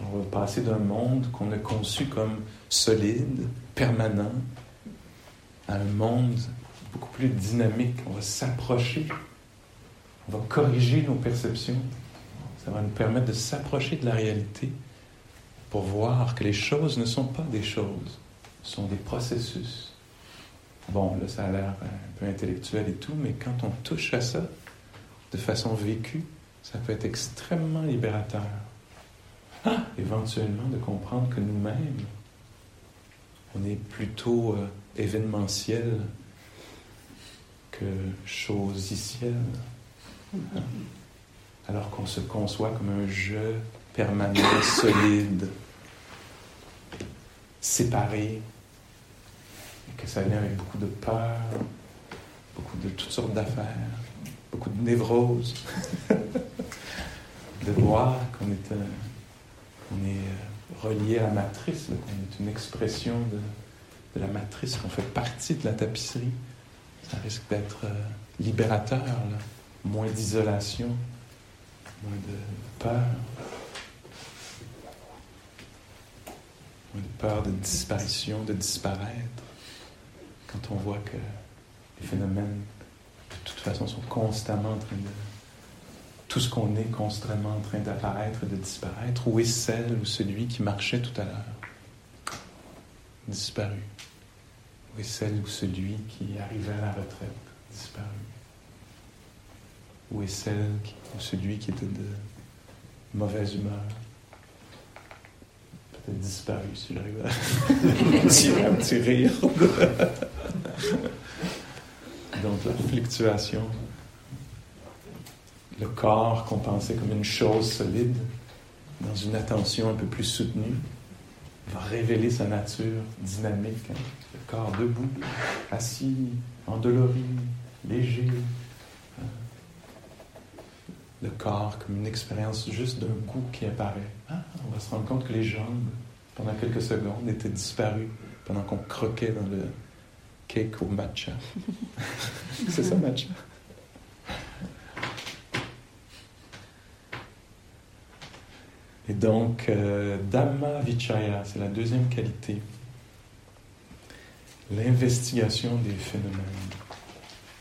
On va passer d'un monde qu'on a conçu comme solide, permanent, à un monde beaucoup plus dynamique. On va s'approcher, on va corriger nos perceptions. Ça va nous permettre de s'approcher de la réalité pour voir que les choses ne sont pas des choses, ce sont des processus. Bon, là, ça a l'air un peu intellectuel et tout, mais quand on touche à ça de façon vécue, ça peut être extrêmement libérateur. Ah, éventuellement, de comprendre que nous-mêmes, on est plutôt euh, événementiel que chosiciel. Alors qu'on se conçoit comme un jeu permanent, solide, séparé, et que ça vient avec beaucoup de peur, beaucoup de toutes sortes d'affaires, beaucoup de névroses, de voir qu'on est, est euh, relié à la matrice, qu'on est une expression de la matrice, qu'on fait partie de la tapisserie. Ça risque d'être euh, libérateur, moins d'isolation, moins de peur, moins de peur de disparition, de disparaître, quand on voit que les phénomènes, de toute façon, sont constamment en train de... Tout ce qu'on est constamment en train d'apparaître et de disparaître. Où est celle ou celui qui marchait tout à l'heure? Disparu. Où est celle ou celui qui arrivait à la retraite, disparu Où est celle ou celui qui était de mauvaise humeur Peut-être disparu si j'arrive à tirer un petit rire. Donc la fluctuation. Le corps qu'on pensait comme une chose solide, dans une attention un peu plus soutenue, va révéler sa nature dynamique. Hein. Le corps debout, assis, endolori, léger. Hein. Le corps comme une expérience juste d'un goût qui apparaît. Ah, on va se rendre compte que les jambes, pendant quelques secondes, étaient disparues pendant qu'on croquait dans le cake au matcha. C'est ça, matcha? Et donc, euh, Dhamma Vichaya, c'est la deuxième qualité. L'investigation des phénomènes.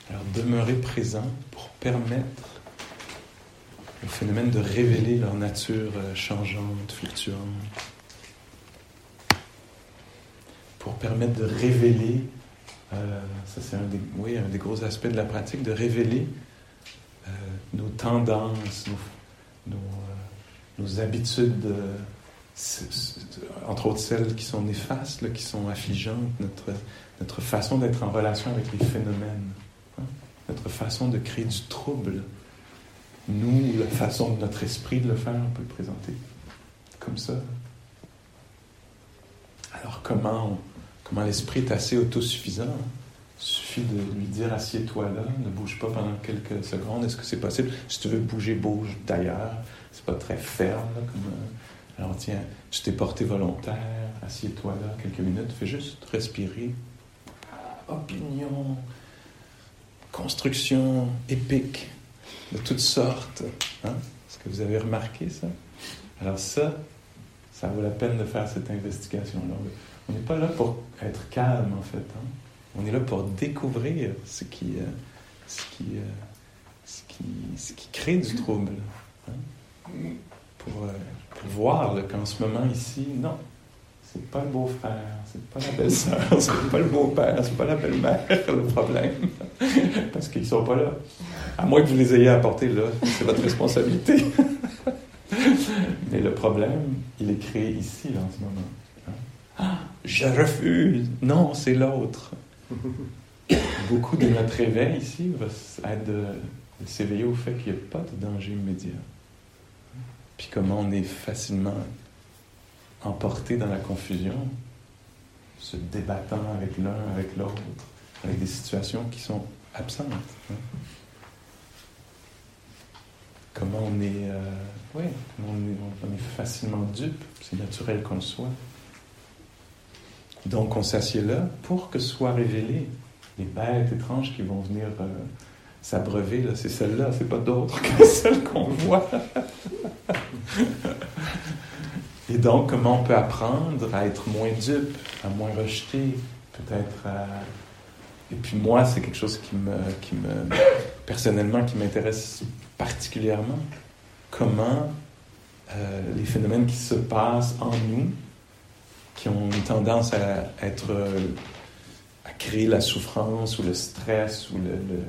Alors, demeurer présent pour permettre le phénomène de révéler leur nature euh, changeante, fluctuante. Pour permettre de révéler, euh, ça c'est un des, oui, un des gros aspects de la pratique, de révéler euh, nos tendances, nos, nos, habitudes, entre autres celles qui sont néfastes, qui sont affligeantes, notre, notre façon d'être en relation avec les phénomènes, hein, notre façon de créer du trouble nous, la façon de notre esprit de le faire, on peut le présenter comme ça. Alors comment, comment l'esprit est assez autosuffisant? Il suffit de lui dire assieds-toi là, ne bouge pas pendant quelques secondes. Est-ce que c'est possible? Si tu veux bouger, bouge d'ailleurs. C'est pas très ferme comme. Euh, alors tiens, tu t'es porté volontaire, assieds-toi là quelques minutes, fais juste respirer. Opinion, construction épique de toutes sortes. Hein? Est-ce que vous avez remarqué ça? Alors ça, ça vaut la peine de faire cette investigation-là. On n'est pas là pour être calme, en fait. Hein? On est là pour découvrir ce qui, euh, ce qui, euh, ce qui, ce qui crée du trouble. Hein? Pour, euh, pour, voir qu'en ce moment ici, non, c'est pas le beau-frère, c'est pas la belle-sœur, c'est pas le beau-père, c'est pas la belle-mère le problème. Parce qu'ils sont pas là. À moins que vous les ayez apportés là, c'est votre responsabilité. Mais le problème, il est créé ici, là, en ce moment. Ah, je refuse. Non, c'est l'autre. Beaucoup de notre réveil ici va être de, de s'éveiller au fait qu'il n'y a pas de danger immédiat. Puis comment on est facilement emporté dans la confusion, se débattant avec l'un, avec l'autre, avec des situations qui sont absentes. Hein. Comment on est, euh, on est, facilement dupe, c'est naturel qu'on le soit. Donc on s'assied là pour que soient révélées les bêtes étranges qui vont venir euh, s'abreuver. C'est celle-là, c'est pas d'autres que celles qu'on voit. Et donc, comment on peut apprendre à être moins dupe, à moins rejeter, peut-être à... Et puis moi, c'est quelque chose qui me, qui me personnellement, qui m'intéresse particulièrement. Comment euh, les phénomènes qui se passent en nous, qui ont une tendance à être, à créer la souffrance ou le stress ou le,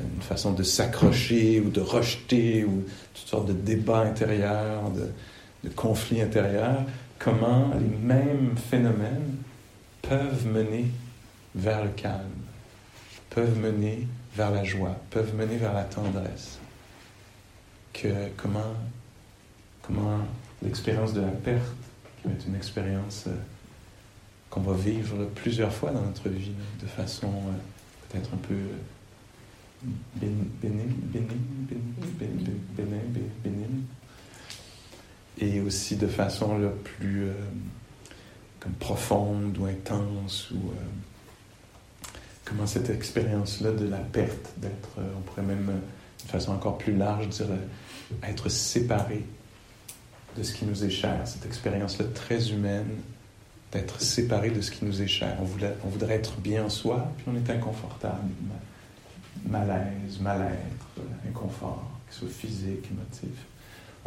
une façon de s'accrocher ou de rejeter ou toutes sortes de débats intérieurs, de, de conflits intérieurs, comment les mêmes phénomènes peuvent mener vers le calme, peuvent mener vers la joie, peuvent mener vers la tendresse. Que comment, comment l'expérience de la perte, qui va une expérience euh, qu'on va vivre plusieurs fois dans notre vie, de façon euh, peut-être un peu bénigne, bénigne, bénigne, et aussi de façon le plus euh, comme profonde ou intense ou euh, comment cette expérience-là de la perte, d'être, euh, on pourrait même de façon encore plus large dire être séparé de ce qui nous est cher, cette expérience-là très humaine d'être séparé de ce qui nous est cher. On, on voudrait être bien en soi, puis on est inconfortable, malaise, mal-être, inconfort, ce soit physique, émotif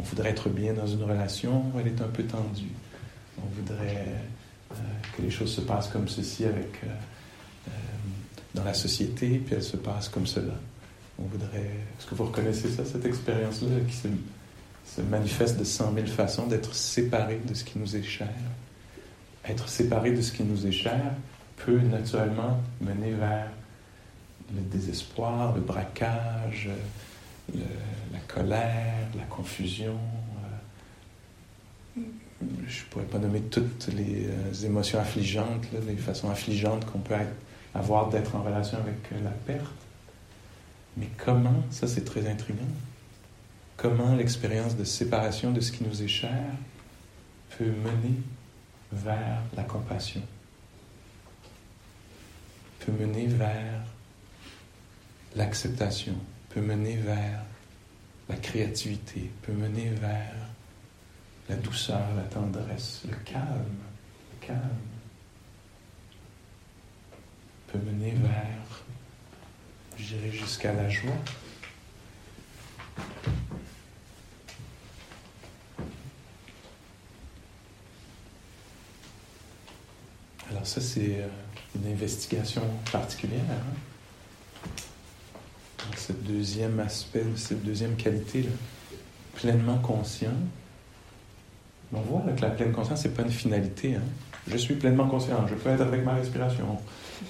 on voudrait être bien dans une relation, elle est un peu tendue. On voudrait euh, que les choses se passent comme ceci avec, euh, euh, dans la société, puis elles se passent comme cela. On voudrait. Est-ce que vous reconnaissez ça, cette expérience-là, qui se, se, manifeste de cent mille façons d'être séparé de ce qui nous est cher? Être séparé de ce qui nous est cher peut naturellement mener vers le désespoir, le braquage, la colère, la confusion. Euh, je ne pourrais pas nommer toutes les euh, émotions affligeantes, les façons affligeantes qu'on peut avoir d'être en relation avec euh, la perte. Mais comment, ça c'est très intriguant, comment l'expérience de séparation de ce qui nous est cher peut mener vers la compassion, peut mener vers l'acceptation peut mener vers la créativité, peut mener vers la douceur, la tendresse, le calme, le calme, peut mener vers, j'irai jusqu'à la joie. Alors ça, c'est euh, une investigation particulière. Hein. Ce deuxième aspect, cette deuxième qualité, là, pleinement conscient. On voit que la pleine conscience, c'est pas une finalité. Hein? Je suis pleinement conscient. Je peux être avec ma respiration.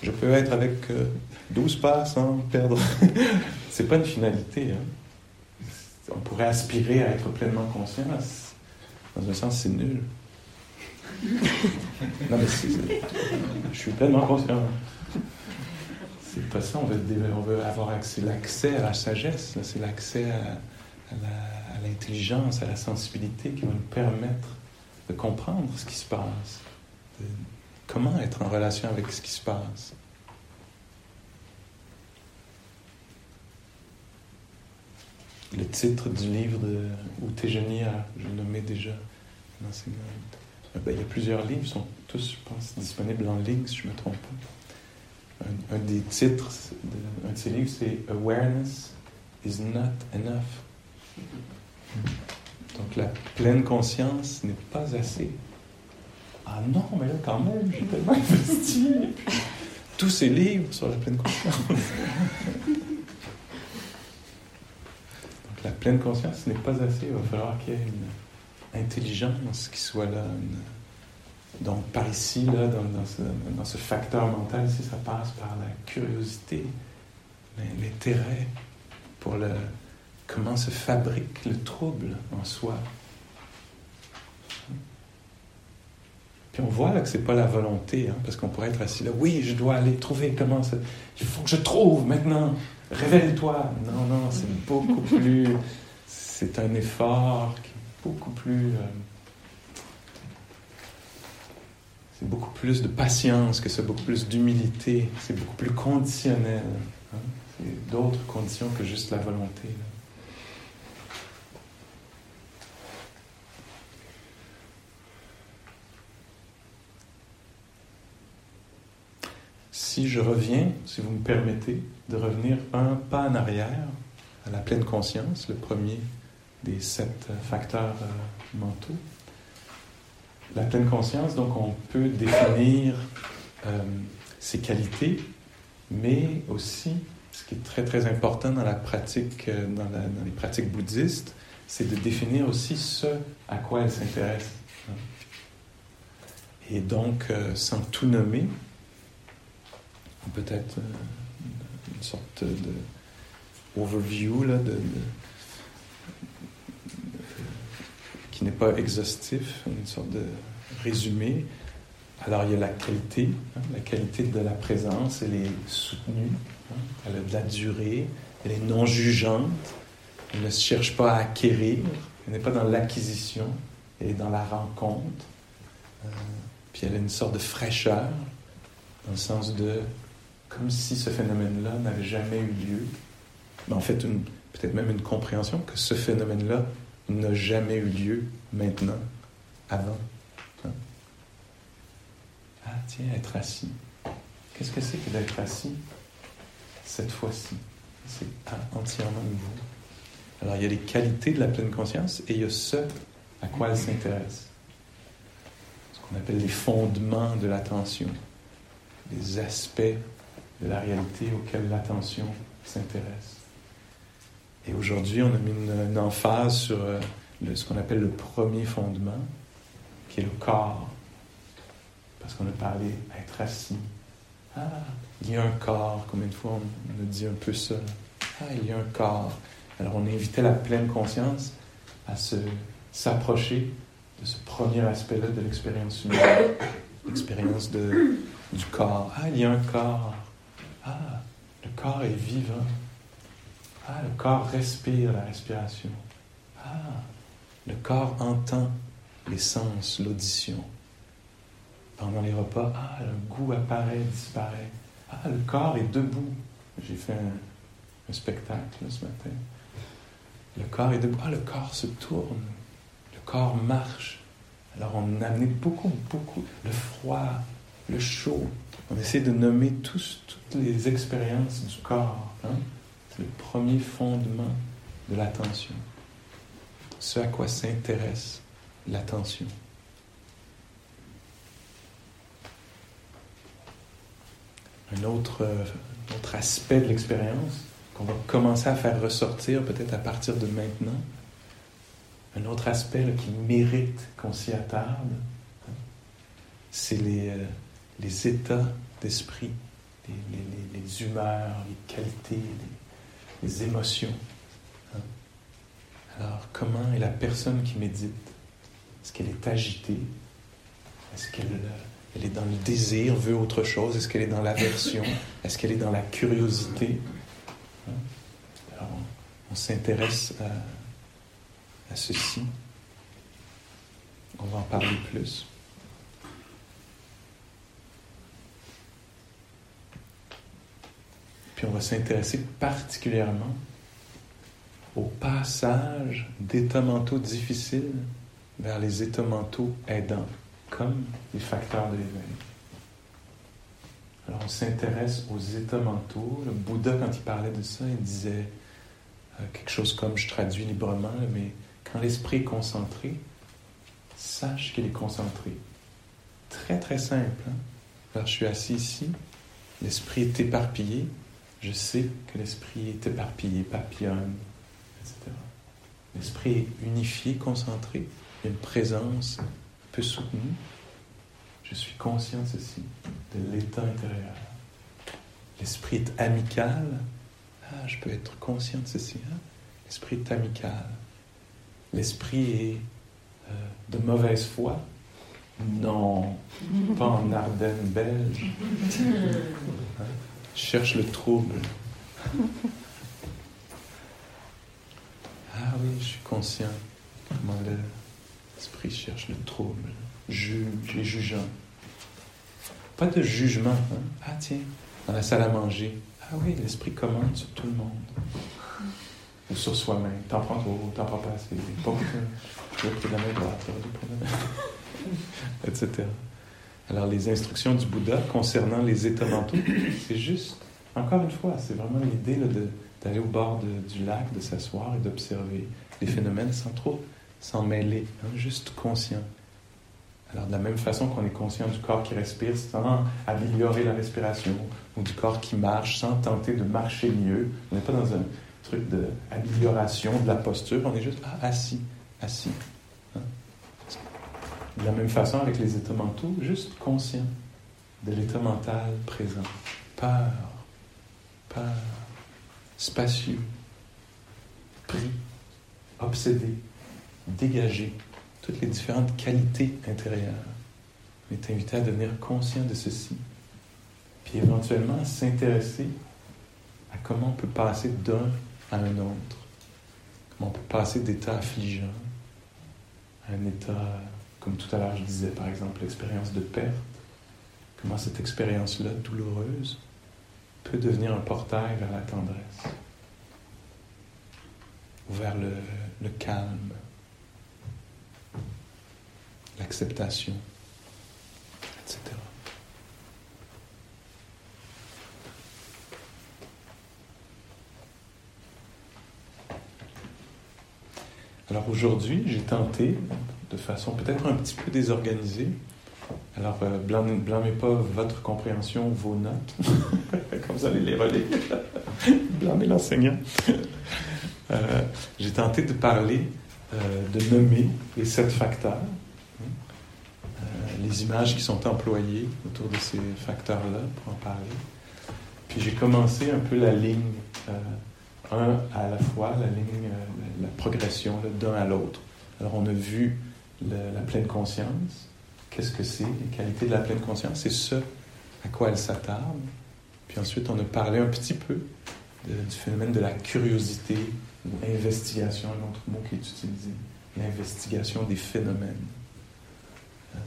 Je peux être avec 12 euh, pas sans perdre. c'est pas une finalité. Hein? On pourrait aspirer à être pleinement conscient. Dans un sens, c'est nul. non, mais je suis pleinement conscient. C'est pas ça, on veut, on veut avoir accès, l'accès à la sagesse, c'est l'accès à, l'intelligence, à, la sensibilité qui va nous permettre de comprendre ce qui se passe, comment être en relation avec ce qui se passe. Le titre du livre de Outégénie, je l'ai nommé déjà dans ben, il y a plusieurs livres, ils sont tous, je pense, disponibles en ligne, si je ne me trompe pas. Un, des titres de, ces livres, c'est Awareness is not enough. Donc la pleine conscience n'est pas assez. Ah non, mais là quand même, j'ai tellement investi. Tous ces livres sur la pleine conscience. Donc la pleine conscience n'est pas assez. Il va falloir qu'il y ait une intelligence qui soit là. Donc par ici, là, dans, ce, facteur mental, ici, ça passe par la curiosité, l'intérêt pour le, comment se fabrique le trouble en soi. Puis on voit là que c'est pas la volonté, hein, parce qu'on pourrait être assis là, oui, je dois aller trouver comment ça. Il faut que je trouve maintenant. Révèle-toi. Non, non, c'est beaucoup plus. C'est un effort qui est beaucoup plus. Euh, c'est beaucoup plus de patience que c'est beaucoup plus d'humilité. C'est beaucoup plus conditionnel. Hein. C'est d'autres conditions que juste la volonté. si je reviens, si vous me permettez, de revenir un pas en arrière à la pleine conscience, le premier des sept facteurs euh, mentaux. La pleine conscience, donc on peut définir euh, ses qualités, mais aussi, ce qui est très très important dans la pratique, euh, dans, les pratiques bouddhistes, c'est de définir aussi ce à quoi elle s'intéresse. Et donc, sans tout nommer, peut-être euh, une sorte de overview là, de, qui n'est pas exhaustif, une sorte de résumé. Alors il y a la qualité, hein, la qualité de la présence, elle est soutenue, hein, elle a de la durée, elle est non jugeante, elle ne cherche pas à acquérir, elle n'est pas dans l'acquisition, elle est dans la rencontre. Euh, puis elle a une sorte de fraîcheur, dans le sens de comme si ce phénomène-là n'avait jamais eu lieu. Mais en fait, peut-être même une compréhension que ce phénomène-là n'a jamais eu lieu maintenant, avant. Ah, tiens, être assis. Qu'est-ce que c'est que d'être assis cette fois-ci? C'est entièrement nouveau. Alors, il y a les qualités de la pleine conscience et il y a ce à quoi elle s'intéresse. Ce qu'on appelle les fondements de l'attention, les aspects de la réalité auquel l'attention s'intéresse. Et aujourd'hui, on a mis une, emphase sur euh, ce qu'on appelle le premier fondement, qui est le corps. Parce qu'on a parlé d'être assis. Ah, il y a un corps. Combien de fois on, a dit un peu ça? Ah, il y a un corps. Alors on invitait la pleine conscience à se, s'approcher de ce premier aspect-là de l'expérience humaine, l'expérience de, du corps. Ah, il y a un corps. Ah, le corps est vivant. Ah, le corps respire la respiration. Ah, le corps entend les sens, l'audition. Pendant les repas, ah, le goût apparaît, disparaît. Ah, le corps est debout. J'ai fait un, spectacle ce matin. Le corps est debout. Ah, le corps se tourne. Le corps marche. Alors on a amené beaucoup, beaucoup. Le froid, le chaud, on essaie de nommer tous, toutes les expériences du corps. Hein. Le premier fondement de l'attention. Ce à quoi s'intéresse l'attention. un autre, autre aspect de l'expérience qu'on va commencer à faire ressortir peut-être à partir de maintenant. Un autre aspect qui mérite qu'on s'y attarde, c'est les, les états d'esprit, les, les, les, humeurs, les qualités, les, émotions. Hein? Alors, comment est la personne qui médite? Est-ce qu'elle est agitée? Est-ce qu'elle elle est dans le désir, veut autre chose? Est-ce qu'elle est dans l'aversion? Est-ce qu'elle est dans la curiosité? Hein? Alors, on, s'intéresse à, à ceci. On va en parler plus. Puis on va s'intéresser particulièrement au passage d'états mentaux difficiles vers les états mentaux aidants, comme les facteurs de l'éveil. Alors on s'intéresse aux états mentaux. Le Bouddha, quand il parlait de ça, il disait euh, quelque chose comme, je traduis librement, mais quand l'esprit est concentré, sache qu'il est concentré. Très très simple. Hein? Alors je suis assis ici, l'esprit est éparpillé, je sais que l'esprit est éparpillé, papillonne, etc. L'esprit est unifié, concentré. Il y a une présence peu soutenue. Je suis conscient de ceci, de l'état intérieur. L'esprit est amical. Ah, je peux être conscient de ceci. Hein? L'esprit est amical. L'esprit est euh, de mauvaise foi. Non, pas en Ardennes belge. Hein? Cherche le trouble. Ah oui, je suis conscient comment l'esprit cherche le trouble, juge les jugeants. Pas de jugement. Hein? Ah tiens, dans la salle à manger. Ah oui, l'esprit commande sur tout le monde. Ou sur soi-même. T'en prends trop, t'en prends pas assez. Pas la droite, etc. Alors, les instructions du Bouddha concernant les états mentaux, c'est juste, encore une fois, c'est vraiment l'idée d'aller au bord du lac, de s'asseoir et d'observer les phénomènes sans trop s'en mêler, hein, juste conscient. Alors, de la même façon qu'on est conscient du corps qui respire sans améliorer la respiration, ou du corps qui marche sans tenter de marcher mieux, on n'est pas dans un truc d'amélioration de la posture, on est juste ah, assis, assis. De la même façon avec les états mentaux, juste conscient de l'état mental présent. Peur, peur, spacieux, pris, obsédé, dégagé, toutes les différentes qualités intérieures. On est invité à devenir conscient de ceci, puis éventuellement s'intéresser à comment on peut passer d'un à un autre, comment on peut passer d'état affligeant à un état comme tout à l'heure je disais, par exemple, l'expérience de perte, comment cette expérience-là, douloureuse, peut devenir un portail vers la tendresse, ou vers le, le calme, l'acceptation, etc. Alors aujourd'hui, j'ai tenté de façon peut-être un petit peu désorganisée. Alors, euh, blâmez, pas votre compréhension, vos notes, comme vous allez les relire. blâmez l'enseignant. Euh, j'ai tenté de parler, euh, de nommer les sept facteurs, hein. les images qui sont employées autour de ces facteurs-là pour en parler. Puis j'ai commencé un peu la ligne, un à la fois, la ligne, la, progression d'un à l'autre. Alors on a vu la pleine conscience. Qu'est-ce que c'est Les qualités de la pleine conscience, c'est ce à quoi elle s'attarde. Puis ensuite, on a parlé un petit peu du phénomène de la curiosité ou investigation, un autre mot qui est utilisé, l'investigation des phénomènes. Euh.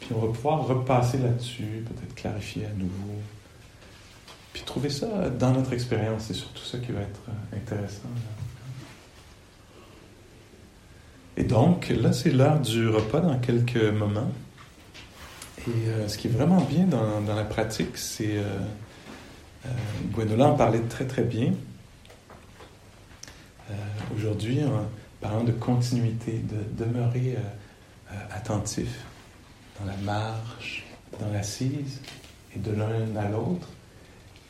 Puis on va pouvoir repasser là-dessus, peut-être clarifier à nouveau, puis trouver ça dans notre expérience. C'est surtout ça qui va être euh, intéressant. Et donc, là, c'est l'heure du repas dans quelques moments. Et euh, ce qui est vraiment bien dans, la pratique, c'est. Euh, euh, en parlait très très bien. Euh, aujourd'hui, en parlant de continuité, de demeurer attentif dans la marche, dans l'assise et de l'un à l'autre.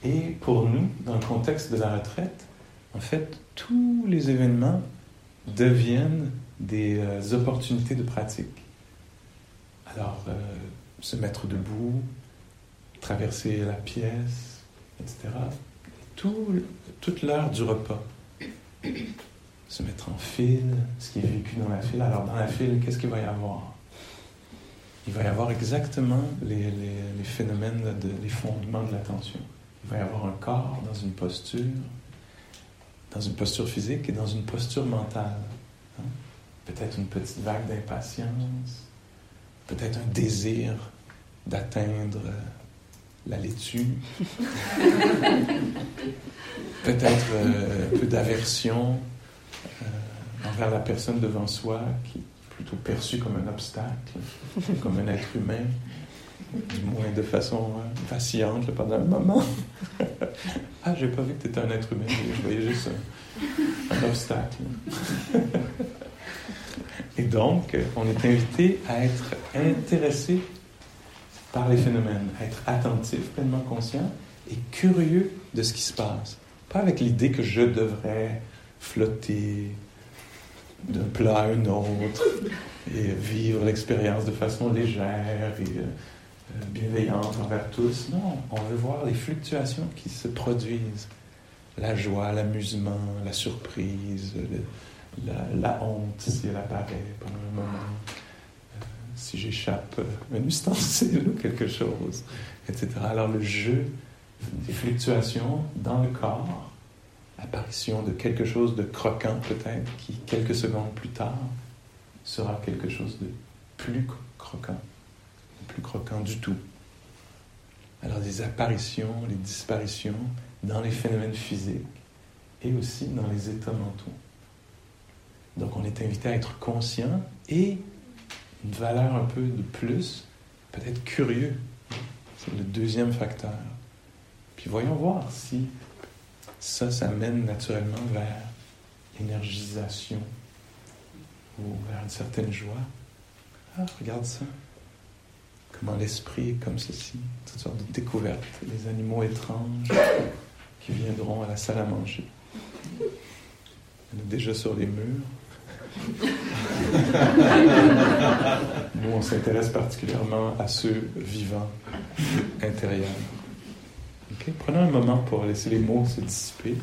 Et pour nous, dans le contexte de la retraite, en fait, tous les événements deviennent des euh, opportunités de pratique. Alors, euh, se mettre debout, traverser la pièce, etc. Tout, toute l'heure du repas. Se mettre en file, ce qui est vécu dans la file. Alors, dans la file, qu'est-ce qu'il va y avoir? Il va y avoir exactement les, phénomènes, les fondements de l'attention. Il va y avoir un corps dans une posture, dans une posture physique et dans une posture mentale. Peut-être une petite vague d'impatience, peut-être un désir d'atteindre la laitue, peut-être euh, un peu d'aversion euh, envers la personne devant soi qui est plutôt perçue comme un obstacle, comme un être humain, du moins de façon euh, vacillante pendant un moment. ah, j'ai pas vu que tu étais un être humain, je voyais juste un, un obstacle. Et donc, on est invité à être intéressé par les phénomènes, à être attentif, pleinement conscient et curieux de ce qui se passe. Pas avec l'idée que je devrais flotter d'un plat à un autre et vivre l'expérience de façon légère et euh, bienveillante envers tous. Non, on veut voir les fluctuations qui se produisent. La joie, l'amusement, la surprise, la, honte si elle apparaît pendant un moment, euh, si j'échappe un ustensile ou quelque chose, etc. Alors le jeu des fluctuations dans le corps, apparition de quelque chose de croquant peut-être, qui quelques secondes plus tard sera quelque chose de plus croquant, plus croquant du tout. Alors des apparitions, les disparitions dans les phénomènes physiques et aussi dans les états mentaux. Donc on est invité à être conscient et une valeur un peu de plus, peut-être curieux. C'est le deuxième facteur. Puis voyons voir si ça, ça mène naturellement vers l'énergisation ou vers une certaine joie. Ah, regarde ça. Comment l'esprit est comme ceci. Toutes sortes de découvertes. Les animaux étranges qui viendront à la salle à manger. Elle est déjà sur les murs. Nous, on s'intéresse particulièrement à ceux vivants intérieurs. Prenons un moment pour laisser les mots se dissiper.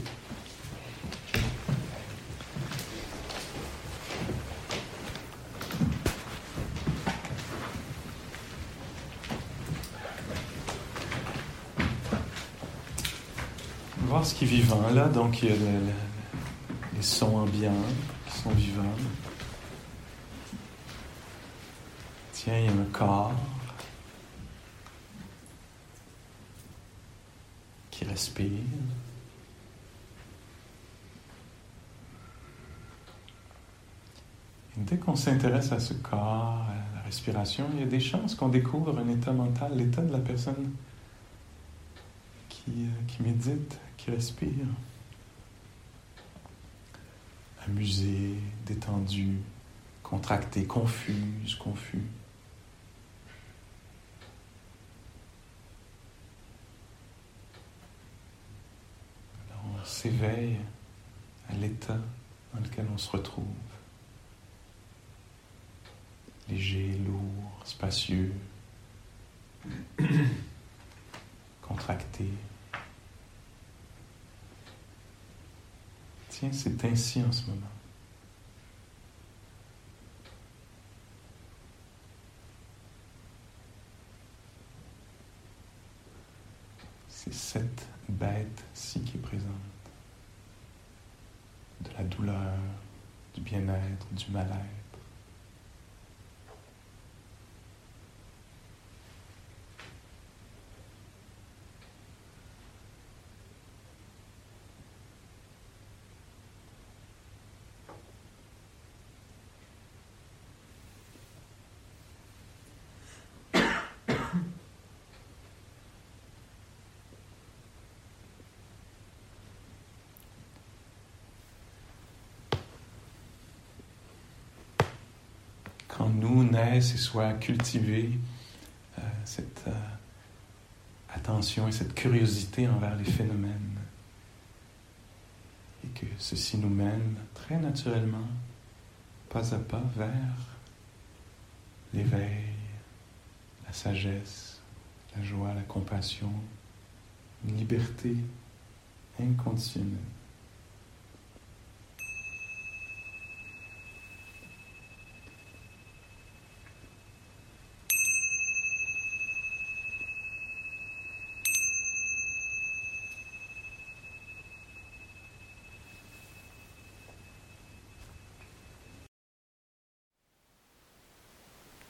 voir ce qui est vivant là. Donc, il y a les sons ambiants sont. Tiens, il y a un corps qui respire. Et dès qu'on s'intéresse à ce corps, à la respiration, il y a des chances qu'on découvre un état mental, l'état de la personne qui, euh, qui médite, qui respire amusée, détendue, contractée, confuse, confus. On s'éveille à l'état dans lequel on se retrouve. Léger, lourd, spacieux, contracté. C'est ainsi en ce moment. C'est cette bête-ci qui est présente. De la douleur, du bien-être, du mal-être. Nous naisse et soit cultivée euh, cette cette euh, attention et cette curiosité envers les phénomènes. Et que ceci nous mène très naturellement, pas à pas, vers l'éveil, la sagesse, la joie, la compassion, une liberté inconditionnelle.